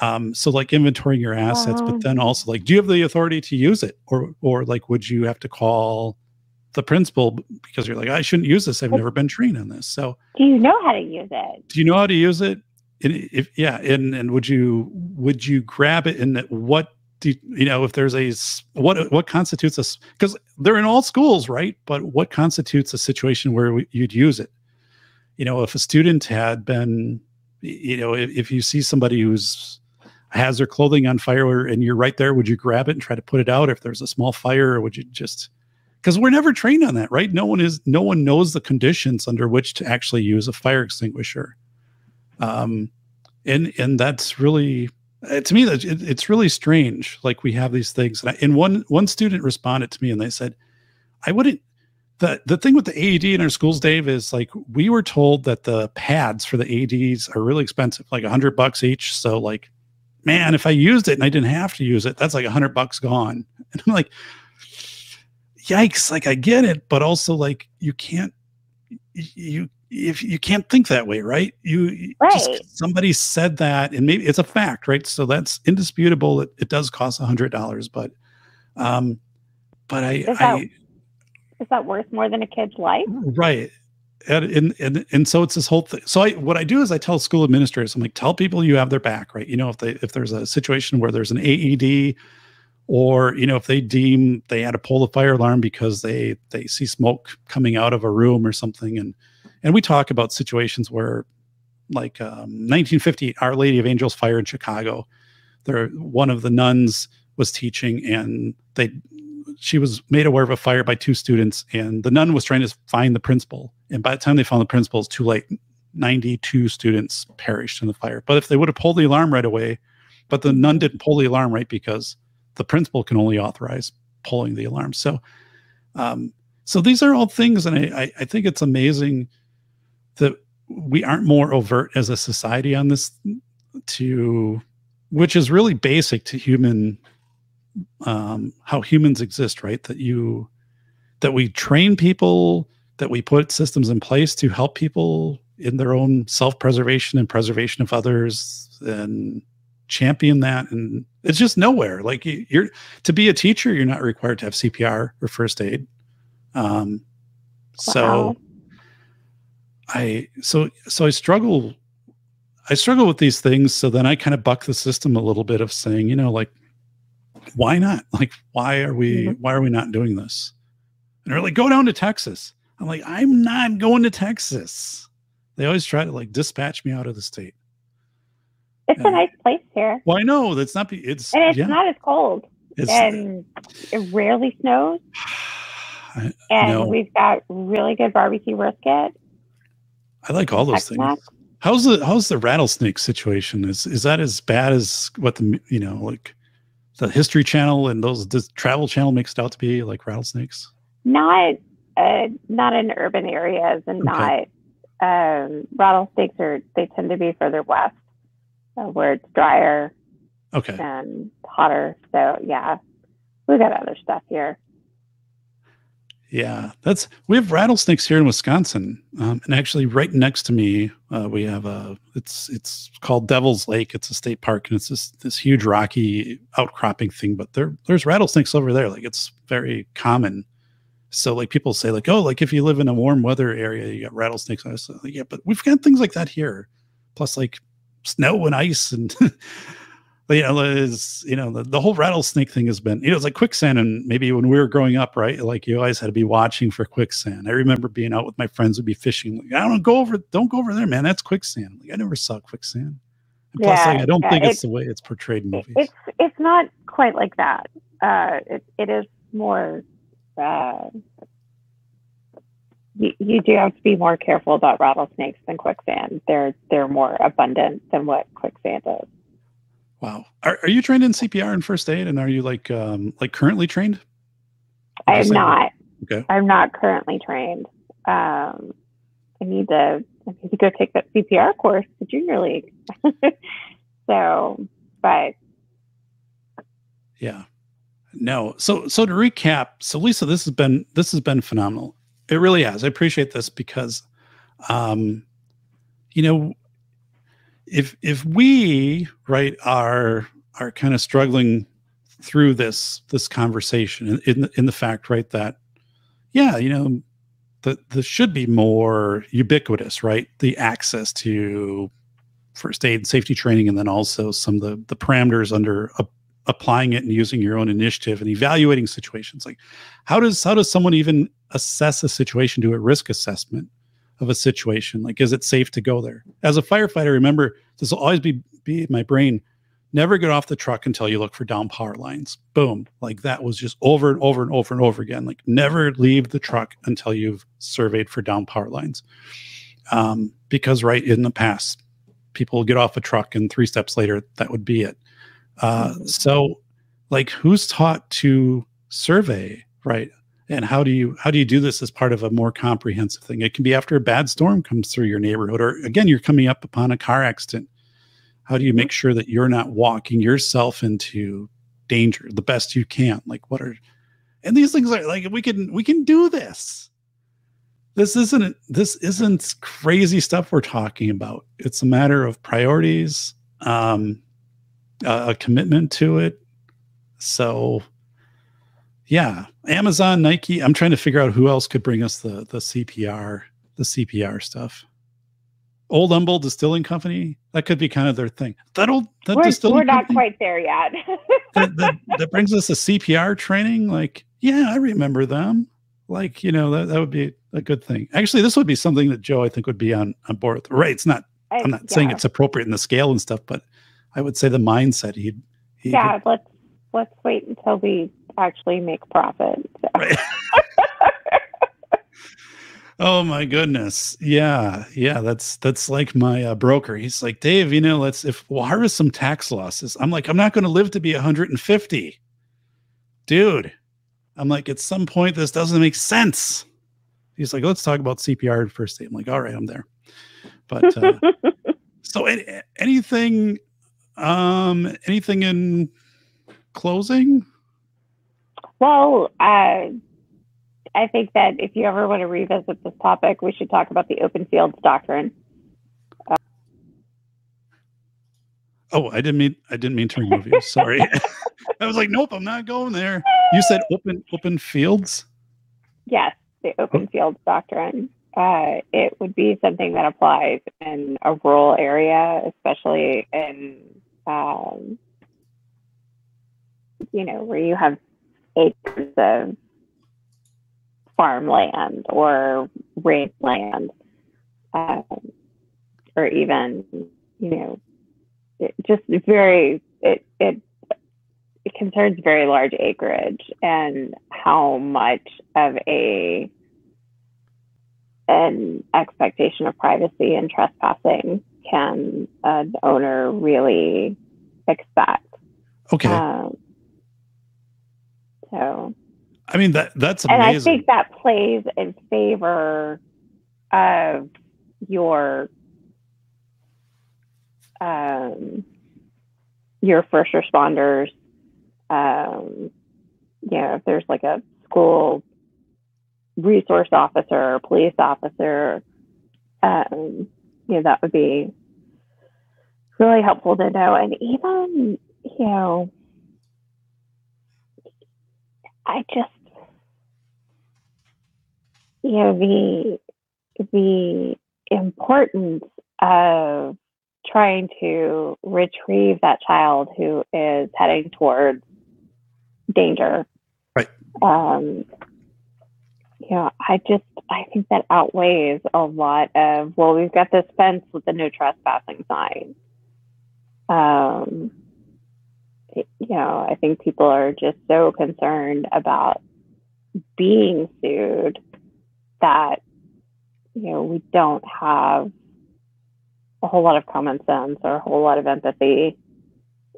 Um, so like inventorying your assets, Wow. but then also like, do you have the authority to use it? Or or like would you have to call the principal because you're like, I shouldn't use this. I've never been trained on this. So Do you know how to use it? do you know how to use it? And if yeah, and and would you would you grab it and what do you, you know if there's a what what constitutes us because they're in all schools right but what constitutes a situation where we, you'd use it you know if a student had been you know if, if you see somebody who's has their clothing on fire and you're right there would you grab it and try to put it out if there's a small fire or would you just because we're never trained on that right? No one is no one knows the conditions under which to actually use a fire extinguisher. Um and and that's really uh, to me that it, it's really strange. Like we have these things and, I, and one one student responded to me and they said i wouldn't the the thing with the aed in our schools dave is like we were told that the pads for the aeds are really expensive like a hundred bucks each. So like man if i used it and i didn't have to use it that's like a hundred bucks gone and i'm like yikes like i get it but also like you can't you if you can't think that way right you you- just 'cause Right. somebody said that and maybe it's a fact right so that's indisputable it, it does cost a hundred dollars but um but i Is that- i Is that worth more than a kid's life? right and, and and and so it's this whole thing so i what i do is i tell school administrators i'm like tell people you have their back right? You know if they if there's a situation where there's an aed or you know if they deem they had to pull the fire alarm because they they see smoke coming out of a room or something. And and we talk about situations where like um, 1958 our lady of angels fire in chicago there one of the nuns was teaching and they she was made aware of a fire by two students and the nun was trying to find the principal and by the time they found the principal it's too late. 92 students perished in the fire. But if they would have pulled the alarm right away but the nun didn't pull the alarm right because the principal can only authorize pulling the alarm. So um so these are all things and i i, think it's amazing that we aren't more overt as a society on this to which is really basic to human um how humans exist right? That you that we train people that we put systems in place to help people in their own self-preservation and preservation of others and champion that and it's just nowhere like you, you're to be a teacher you're not required to have cpr or first aid um so I so so I struggle I struggle with these things so then I kind of buck the system a little bit of saying, you know, like why not? Like why are we Mhm. why are we not doing this? And they're like go down to Texas. I'm like I'm not going to Texas. They always try to like dispatch me out of the state. It's Yeah. a nice place here, Well, I know that's not be it's and it's yeah, not as cold, it's and it rarely snows. I, And No. we've got really good barbecue brisket. I like all those things. How's the how's the rattlesnake situation? Is is that as bad as what the you know like the History Channel and those the Travel Channel makes it out to be like rattlesnakes? Not uh, not in urban areas, and Okay. not um, rattlesnakes are. They tend to be further west, uh, where it's drier Okay, and hotter. So yeah, we got other stuff here. yeah, that's we have rattlesnakes here in Wisconsin, um, and actually right next to me uh, we have a it's it's called Devil's Lake. It's a state park, and it's this this huge rocky outcropping thing. But there there's rattlesnakes over there. Like it's very common. So like people say like oh like if you live in a warm weather area you got rattlesnakes. I like yeah, but we've got things like that here. Plus like snow and ice and you know is you know the, the whole rattlesnake thing has been you know it's like quicksand and maybe when we were growing up right like you always had to be watching for quicksand. I remember being out with my friends would be fishing like I don't go over don't go over there man that's quicksand. Like I never saw quicksand. And plus like, I don't yeah, think it's it- the way it's portrayed in movies. It's it's not quite like that. Uh, it it is more. Uh, you, you do have to be more careful about rattlesnakes than quicksand. They're they're more abundant than what quicksand is. Wow. Are, are you trained in CPR and first aid and are you like um like currently trained? I am not. Okay. I'm not currently trained. Um, I need to I need to go take that CPR course, the junior league. so, but Yeah. No. So so to recap, so Lisa, this has been this has been phenomenal. It really has. I appreciate this because um you know if if we right are are kind of struggling through this this conversation in in the, in the fact right that yeah, you know that this should be more ubiquitous, right? The access to first aid and safety training and then also some of the the parameters under a applying it and using your own initiative and evaluating situations like how does how does someone even assess a situation do a risk assessment of a situation? Like is it safe to go there? As a firefighter remember this will always be be in my brain never get off the truck until you look for down power lines. Boom. Like that was just over and over and over and over again. Like never leave the truck until you've surveyed for down power lines. Um, because right in the past people get off a truck and three steps later that would be it uh, so like who's taught to survey right? And how do you how do you do this as part of a more comprehensive thing? It can be after a bad storm comes through your neighborhood or again you're coming up upon a car accident. How do you make sure that you're not walking yourself into danger the best you can? Like what are and these things are like we can we can do this. This isn't this isn't crazy stuff we're talking about. It's a matter of priorities. Um a, a commitment to it. So yeah amazon nike i'm trying to figure out who else could bring us the the cpr the cpr stuff. Old humble distilling company that could be kind of their thing. That old that We're, distilling we're not company quite there yet. that, that, that brings us a cpr training like yeah i remember them. Like you know that, that would be a good thing. Actually this would be something that joe i think would be on on board with. Right it's not i'm not saying it's appropriate in the scale and stuff but i would say the mindset he'd he yeah. Let's let's wait until we actually make profit. So. Right. oh my goodness yeah yeah that's that's like my uh, broker he's like dave you know let's if we'll harvest some tax losses i'm like i'm not going to live to be 150 dude i'm like at some point this doesn't make sense he's like let's talk about cpr first aid i'm like all right i'm there but uh, so any, anything um anything in closing Well, uh, I think that if you ever want to revisit this topic, we should talk about the open fields doctrine. Oh, I didn't mean I didn't mean to remove you. Sorry. I was like, nope, I'm not going there. You said open open fields. Yes, the open fields doctrine. Uh, it would be something that applies in a rural area, especially in, um, you know, where you have acres of farmland or raised land, um, or even, you know, it just very it it it concerns very large acreage and how much of a an expectation of privacy and trespassing can an owner really expect. Okay. Um, so, I mean that that's amazing. and. I think that plays in favor of your um, your first responders. Um, you know, if there's like a school resource officer or police officer, um, you know, that would be really helpful to know. And even, you know, I just, you know, the the importance of trying to retrieve that child who is heading towards danger. Right. Um, know, I just I think that outweighs a lot of well, we've got this fence with the no trespassing sign. Um, it- you know, I think people are just so concerned about being sued that you know we don't have a whole lot of common sense or a whole lot of empathy,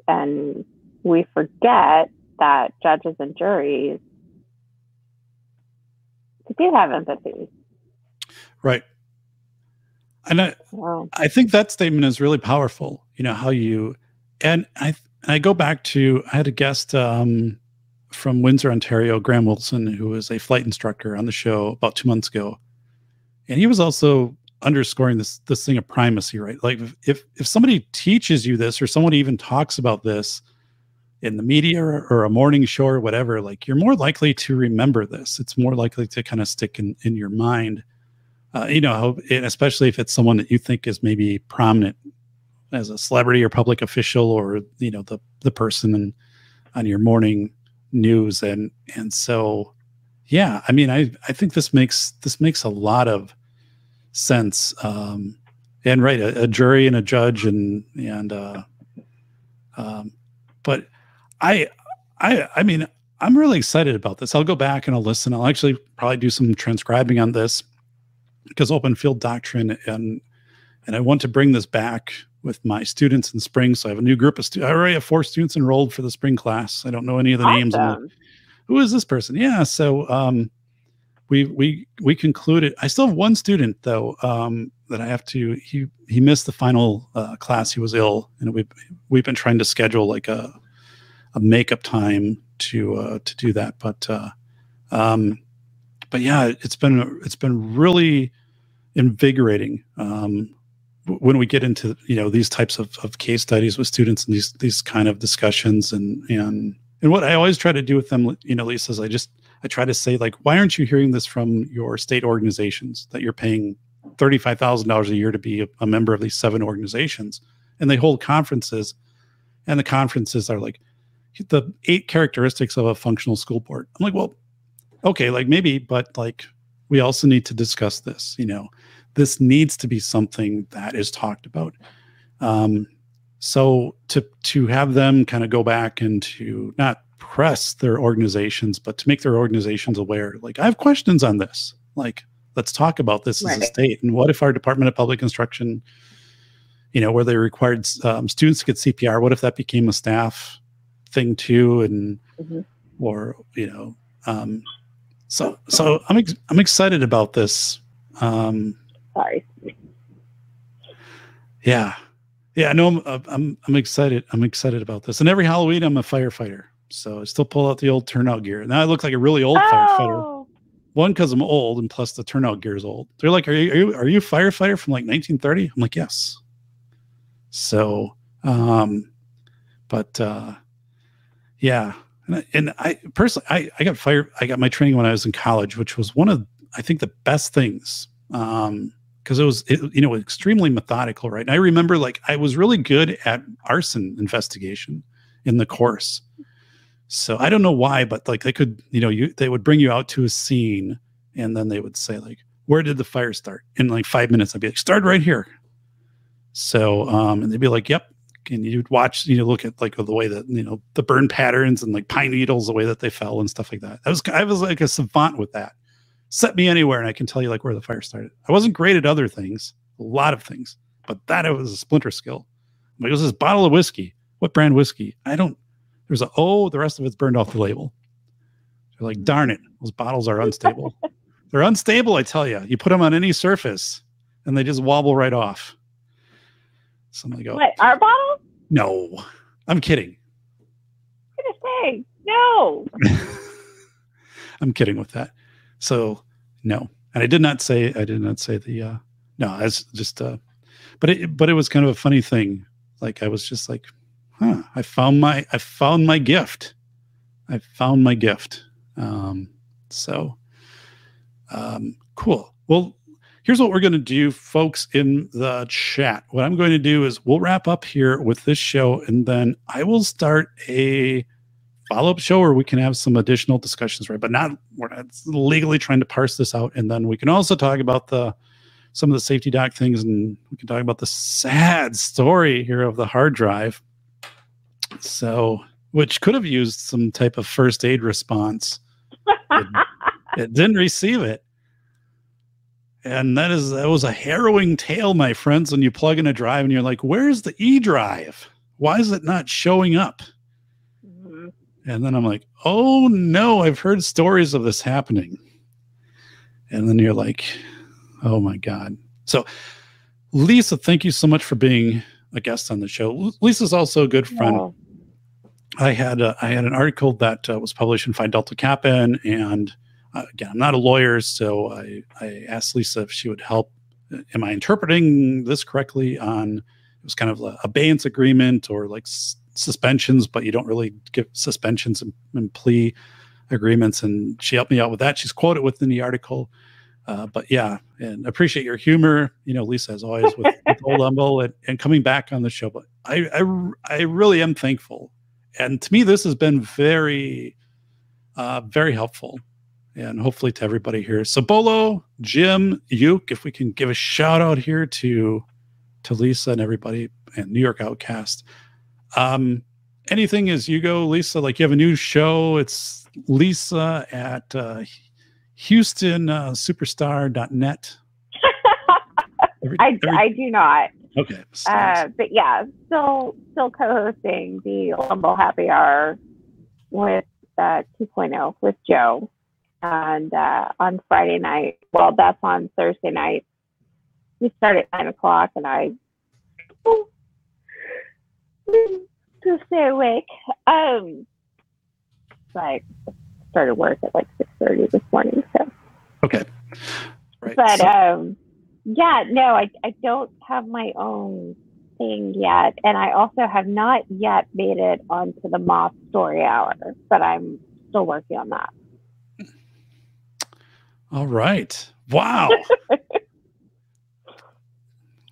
and we forget that judges and juries do have empathy. right. And I, I think that statement is really powerful. You know how you and I I go back to I had a guest um, from Windsor, Ontario, Graham Wilson, who was a flight instructor on the show about two months ago, and he was also underscoring this this thing of primacy, right? Like if, if somebody teaches you this, or someone even talks about this in the media or, or a morning show or whatever, like you're more likely to remember this. It's more likely to kind of stick in in your mind uh, you know, especially if it's someone that you think is maybe prominent as a celebrity or public official, or you know, the the person and on your morning news and and so yeah i mean i i think this makes this makes a lot of sense um and right a, a jury and a judge and and uh um but i i i mean i'm really excited about this. I'll go back and i'll listen. I'll actually probably do some transcribing on this because open field doctrine and and i want to bring this back with my students in spring. So i have a new group of students i already have four students enrolled for the spring class. I don't know any of the names. Like, who is this person? Yeah so um we we we concluded i still have one student though um that i have to he he missed the final uh, class. He was ill and we've we've been trying to schedule like a a makeup time to uh to do that. But uh um but yeah it's been it's been really invigorating um when we get into you know these types of, of case studies with students and these these kind of discussions and and and what I always try to do with them, you know, Lisa, is I just I try to say like, why aren't you hearing this from your state organizations that you're paying thirty five thousand dollars a year to be a, a member of these seven organizations, and they hold conferences, and the conferences are like the eight characteristics of a functional school board. I'm like, well, okay, like maybe, but like we also need to discuss this. You know, this needs to be something that is talked about. Um, so to to have them kind of go back and to not press their organizations, but to make their organizations aware, like I have questions on this. Like, let's talk about this as a state. And what if our Department of Public Instruction, you know, where they required um, students to get CPR, what if that became a staff thing too? And Mhm. or you know, um, so so I'm ex- I'm excited about this. Um, Sorry. yeah, yeah. No, I'm, uh, I'm I'm excited. I'm excited about this. And every Halloween, I'm a firefighter, so I still pull out the old turnout gear. Now I look like a really old firefighter. One, because I'm old, and plus the turnout gear is old. They're like, "Are you are you are you a firefighter from like 1930?" I'm like, "Yes." So, um, but uh, yeah, and I, and I personally, I I got fire. I got my training when I was in college, which was one of I think the best things. Um, because it was it, you know extremely methodical right and i remember like i was really good at arson investigation in the course so i don't know why but like they could you know you they would bring you out to a scene and then they would say like where did the fire start in like five minutes i'd be like start right here so um and they'd be like yep and you'd watch you know look at like the way that you know the burn patterns and like pine needles the way that they fell and stuff like that i was i was like a savant with that set me anywhere and I can tell you like where the fire started. I wasn't great at other things, a lot of things, but that it was a splinter skill. Like, it was this bottle of whiskey. What brand whiskey? I don't. There's a oh, the rest of it's burned off the label. They're like, darn it, those bottles are unstable. They're unstable, I tell you. You put them on any surface, and they just wobble right off. So I'm like, oh what? Our bottle? no, I'm kidding. I'm say no. I'm kidding with that. So no, and I did not say I did not say the uh no. I was just uh, but it but it was kind of a funny thing. Like I was just like, huh, I found my I found my gift. I found my gift. Um, so um, cool. Well, here's what we're going to do, folks, in the chat. What I'm going to do is we'll wrap up here with this show, and then I will start a follow-up show where we can have some additional discussions right? But not we're not legally trying to parse this out and then we can also talk about the some of the safety doc things and we can talk about the sad story here of the hard drive. So which could have used some type of first aid response. It, it didn't receive it and that is that was a harrowing tale my friends when you plug in a drive and you're like where's the e drive why is it not showing up Mhm. and then I'm like, oh no, I've heard stories of this happening. And then you're like, oh my God. So, Lisa, thank you so much for being a guest on the show. Lisa's also a good friend. No. I had a, I had an article that uh, was published in Phi Delta Kappa, and uh, again, I'm not a lawyer, so I, I asked Lisa if she would help. Uh, Am I interpreting this correctly? On it was kind of a abeyance agreement or like s- suspensions, but you don't really give suspensions and, and plea agreements. And she helped me out with that. She's quoted within the article. Uh, but yeah, and appreciate your humor, you know, Lisa, as always, with, with Old Humble and, and coming back on the show. But I, I, I really am thankful and to me, this has been very, uh, very helpful, and hopefully to everybody here. So Bolo, Jim, Yuke, if we can give a shout out here to to Lisa and everybody and New York Outcast. Um, anything as you go, Lisa? Like you have a new show. It's Lisa at uh, Houston uh, Superstar.net. Every- I, every- I do not. okay. Uh, but yeah, still still co-hosting the Lumbo Happy Hour with uh, 2.0 with Joe, and uh, on Friday night. Well, that's on Thursday night. We start at nine o'clock, and I to stay awake. Um, so I started work at like six thirty this morning. So, okay. Right. but So- um, yeah, no, I I don't have my own thing yet, and I also have not yet made it onto the Moth Story Hour, but I'm still working on that. All right. Wow.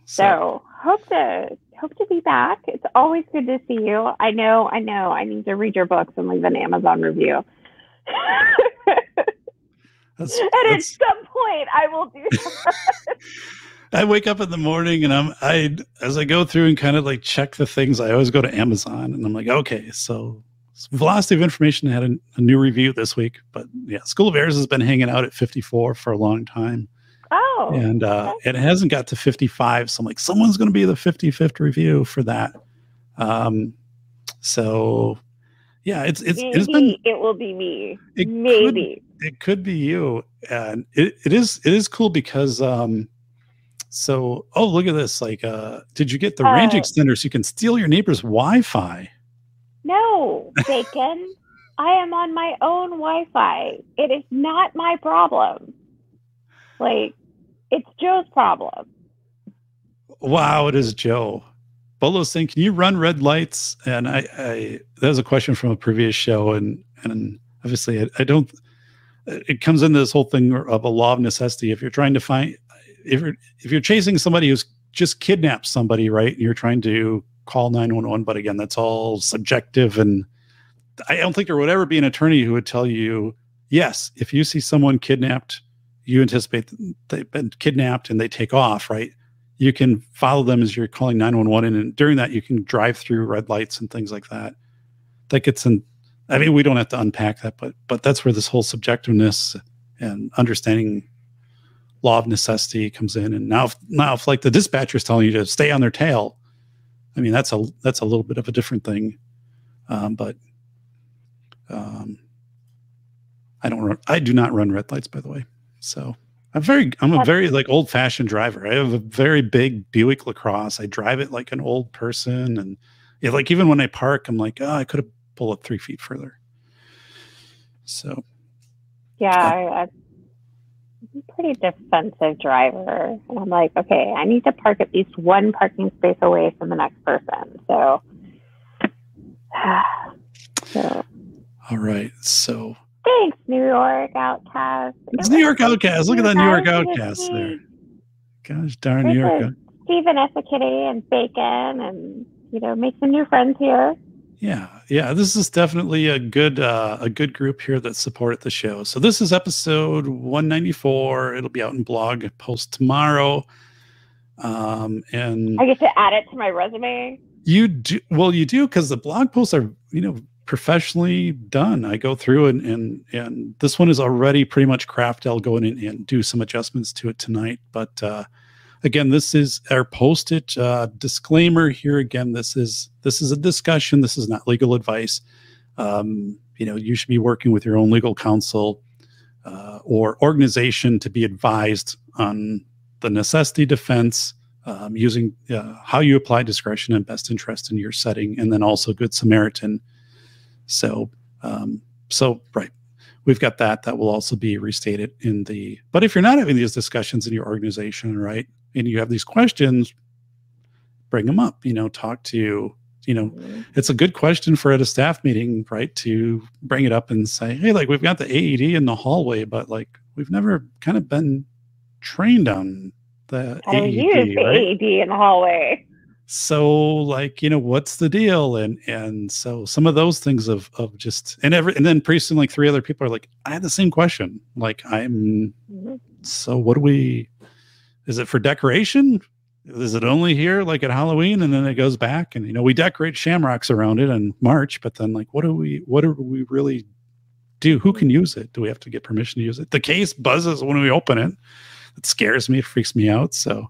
So hope to hope to be back. It's always good to see you. I know, I know. I need to read your books and leave an Amazon review. that's, and at that's- some point, I will do. that. I wake up in the morning and I'm I as I go through and kind of like check the things. I always go to Amazon and I'm like, okay, so Velocity of Information had a, a new review this week, but yeah, School of Errors has been hanging out at 54 for a long time, oh, and uh, it hasn't got to 55. So I'm like, someone's going to be the 55th review for that. Um, so yeah, it's it's maybe it's been it will be me. It maybe. it could be you and it, it is it is cool because um so oh look at this like uh did you get the range Uh, extender so you can steal your neighbor's wi-fi No, Bacon. I am on my own Wi-Fi. It is not my problem. Like, it's Joe's problem. wow it is joe bolo's saying can you run red lights and i i that was a question from a previous show and and obviously i, I don't it comes into this whole thing of a law of necessity if you're trying to find if you're if you're chasing somebody who's just kidnapped somebody right and you're trying to call 911 but again that's all subjective. And i don't think there would ever be an attorney who would tell you yes if you see someone kidnapped you anticipate they've been kidnapped and they take off right? You can follow them as you're calling 911 and during that you can drive through red lights and things like that. That gets in i mean we don't have to unpack that but but that's where this whole subjectiveness and understanding law of necessity comes in. And now if, now if like the dispatcher is telling you to stay on their tail i mean that's a that's a little bit of a different thing um, but um, i don't run, i do not run red lights by the way. So i'm very i'm a very like old fashioned driver. I have a very big buick lacrosse. I drive it like an old person and yeah, like even when i park i'm like oh i could have pulled it three feet further. So Yeah, I, I'm a pretty defensive driver. And I'm like, okay, I need to park at least one parking space away from the next person. So, so all right so thanks, New York Outcast. it's new york outcast look at that new york outcast there gosh darn new york Stephen Eskitty and Bacon and, you know, make some new friends here. Yeah, yeah, this is definitely a good uh, a good group here that supported the show. So this is episode 194. It'll be out in blog post tomorrow. Um, and I get to add it to my resume. you do well, you do because the blog posts are you know professionally done. I go through and and and this one is already pretty much crafted. I'll go in and, and do some adjustments to it tonight, but uh, again this is our posted uh, disclaimer here. Again this is this is a discussion. This is not legal advice. Um, you know you should be working with your own legal counsel uh, or organization to be advised on the necessity defense um, using uh, how you apply discretion and best interest in your setting and then also good samaritan. So um, so right we've got that. That will also be restated in the but if you're not having these discussions in your organization right and you have these questions bring them up you know talk to you know. It's a good question for at a staff meeting right to bring it up and say hey like we've got the aed in the hallway but like we've never kind of been trained on the I use aed the right? AED in the hallway. so like you know what's the deal? And and so some of those things of of just and every and then pretty soon like three other people are like i had the same question. Like i'm Mhm. so what do we is it for decoration? Is it only here like at halloween and then it goes back? And you know we decorate shamrocks around it in march but then like what do we what do we really do? Who can use it? Do we have to get permission to use it? The case buzzes when we open it. It scares me it freaks me out so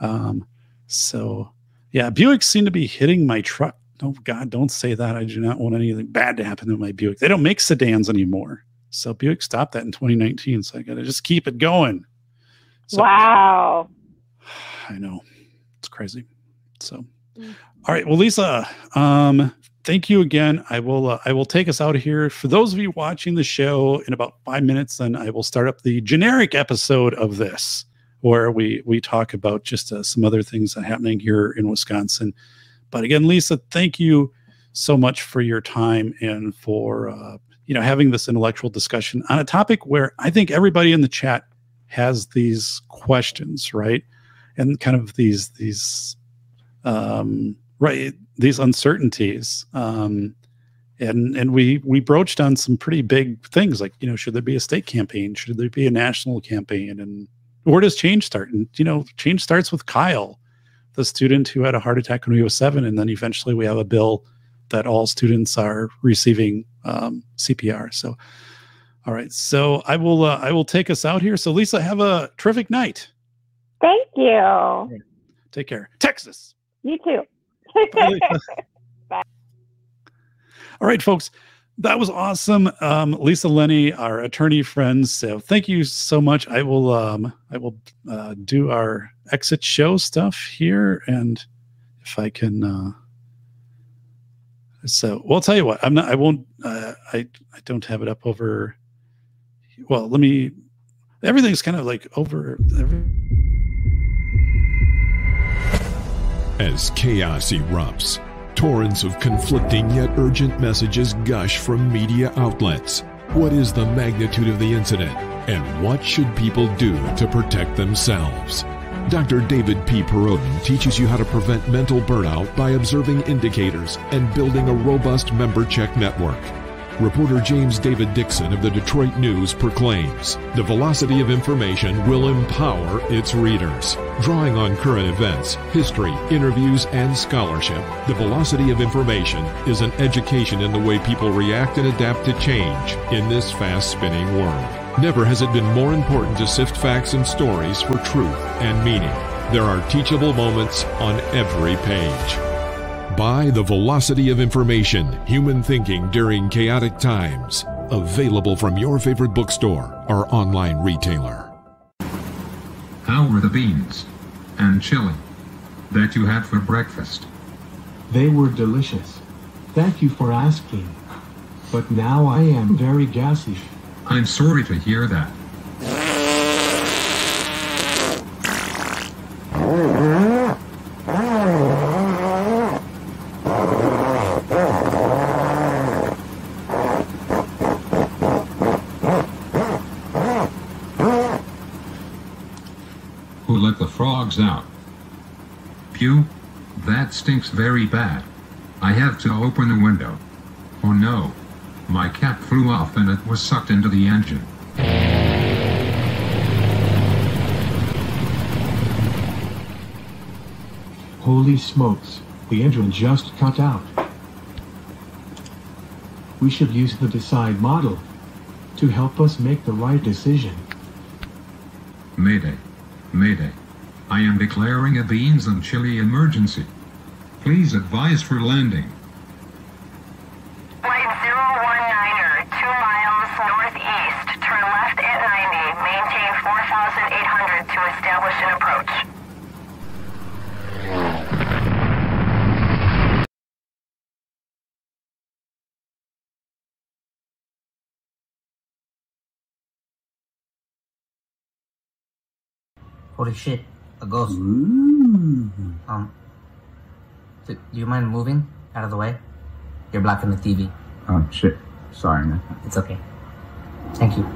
um so yeah buicks seem to be hitting my truck. Oh god don't say that. I do not want anything bad to happen to my buick. They don't make sedans anymore. So buick stopped that in 2019 so i gotta just keep it going so wow. I know. It's crazy. So, Mm. all right. Well, Lisa, um, thank you again. I will, uh, I will take us out of here. For those of you watching the show in about five minutes, then I will start up the generic episode of this where we, we talk about just uh, some other things that are happening here in Wisconsin. But again, Lisa, thank you so much for your time and for, uh, you know, having this intellectual discussion on a topic where I think everybody in the chat has these questions, right? and kind of these these um right these uncertainties um and and we we broached on some pretty big things like you know should there be a state campaign? Should there be a national campaign? And where does change start? And you know change starts with kyle the student who had a heart attack when he was seven and then eventually we have a bill that all students are receiving um, cpr so all right so i will uh, i will take us out here so lisa have a terrific night Thank you. Take care. Texas. You too. Bye. All right, folks. That was awesome. Um, Lisa Linney, our attorney friends. So thank you so much. I will um, I will uh, do our exit show stuff here. And if I can uh so well I'll tell you what, I'm not I won't uh, I I don't have it up over well let me everything's kind of like over every, As chaos erupts, torrents of conflicting yet urgent messages gush from media outlets. What is the magnitude of the incident, and what should people do to protect themselves? Dr. David P. Perodeau teaches you how to prevent mental burnout by observing indicators and building a robust member check network. Reporter James David Dixon of the Detroit News proclaims the velocity of information will empower its readers. Drawing on current events, history, interviews, and scholarship, the velocity of information is an education in the way people react and adapt to change in this fast spinning world. Never has it been more important to sift facts and stories for truth and meaning. There are teachable moments on every page. Buy The Velocity of Information Human Thinking During Chaotic Times. Available from your favorite bookstore or online retailer. How were the beans and chili that you had for breakfast? They were delicious. Thank you for asking. But now I am very gassy. I'm sorry to hear that. Who let the frogs out? Pew, very bad. I have to open the window. Oh no. My cap flew off and it was sucked into the engine. Holy smokes, the engine just cut out. We should use the Decide model to help us make the right decision. Mayday. Mayday. I am declaring a beans and chili emergency. Please advise for landing. Flight 019er, 2 miles northeast. Turn left at 90. Maintain 4,800 to establish an approach. Holy shit, a ghost. Um, do, do you mind moving out of the way? You're blocking the TV. Oh shit. Sorry, man. It's okay. Thank you.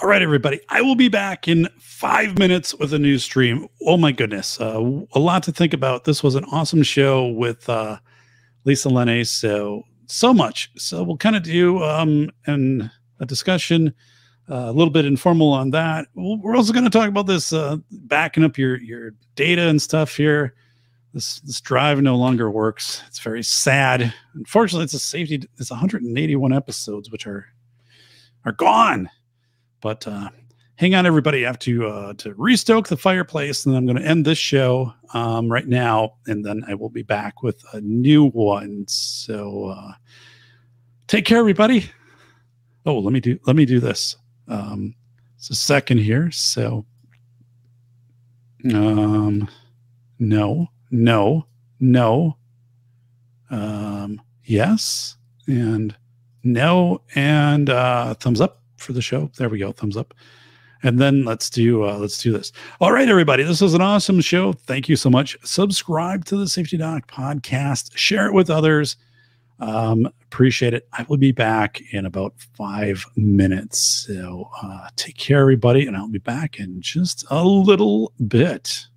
All right, everybody. I will be back in five minutes with a new stream. Oh my goodness, uh, a lot to think about. This was an awesome show with uh, Lisa Linney. So so much. So we'll kind of do um, an, a discussion, uh, a little bit informal on that. We're also going to talk about this uh, backing up your your data and stuff here. This this drive no longer works. It's very sad. Unfortunately, it's a safety. It's 181 episodes, which are are gone. But uh, hang on, everybody. I have to uh, to restoke the fireplace, and I'm going to end this show um, right now, and then I will be back with a new one. So uh, take care, everybody. Oh, let me do let me do this. Um, it's a second here. So, um, no, no, no. Um, yes, and no, and uh, thumbs up for the show. There we go, thumbs up. And then let's do uh, let's do this. All right, everybody. This was an awesome show. Thank you so much. Subscribe to the Safety Doc podcast. Share it with others. Um, appreciate it. I will be back in about five minutes. So uh, take care, everybody, and I'll be back in just a little bit.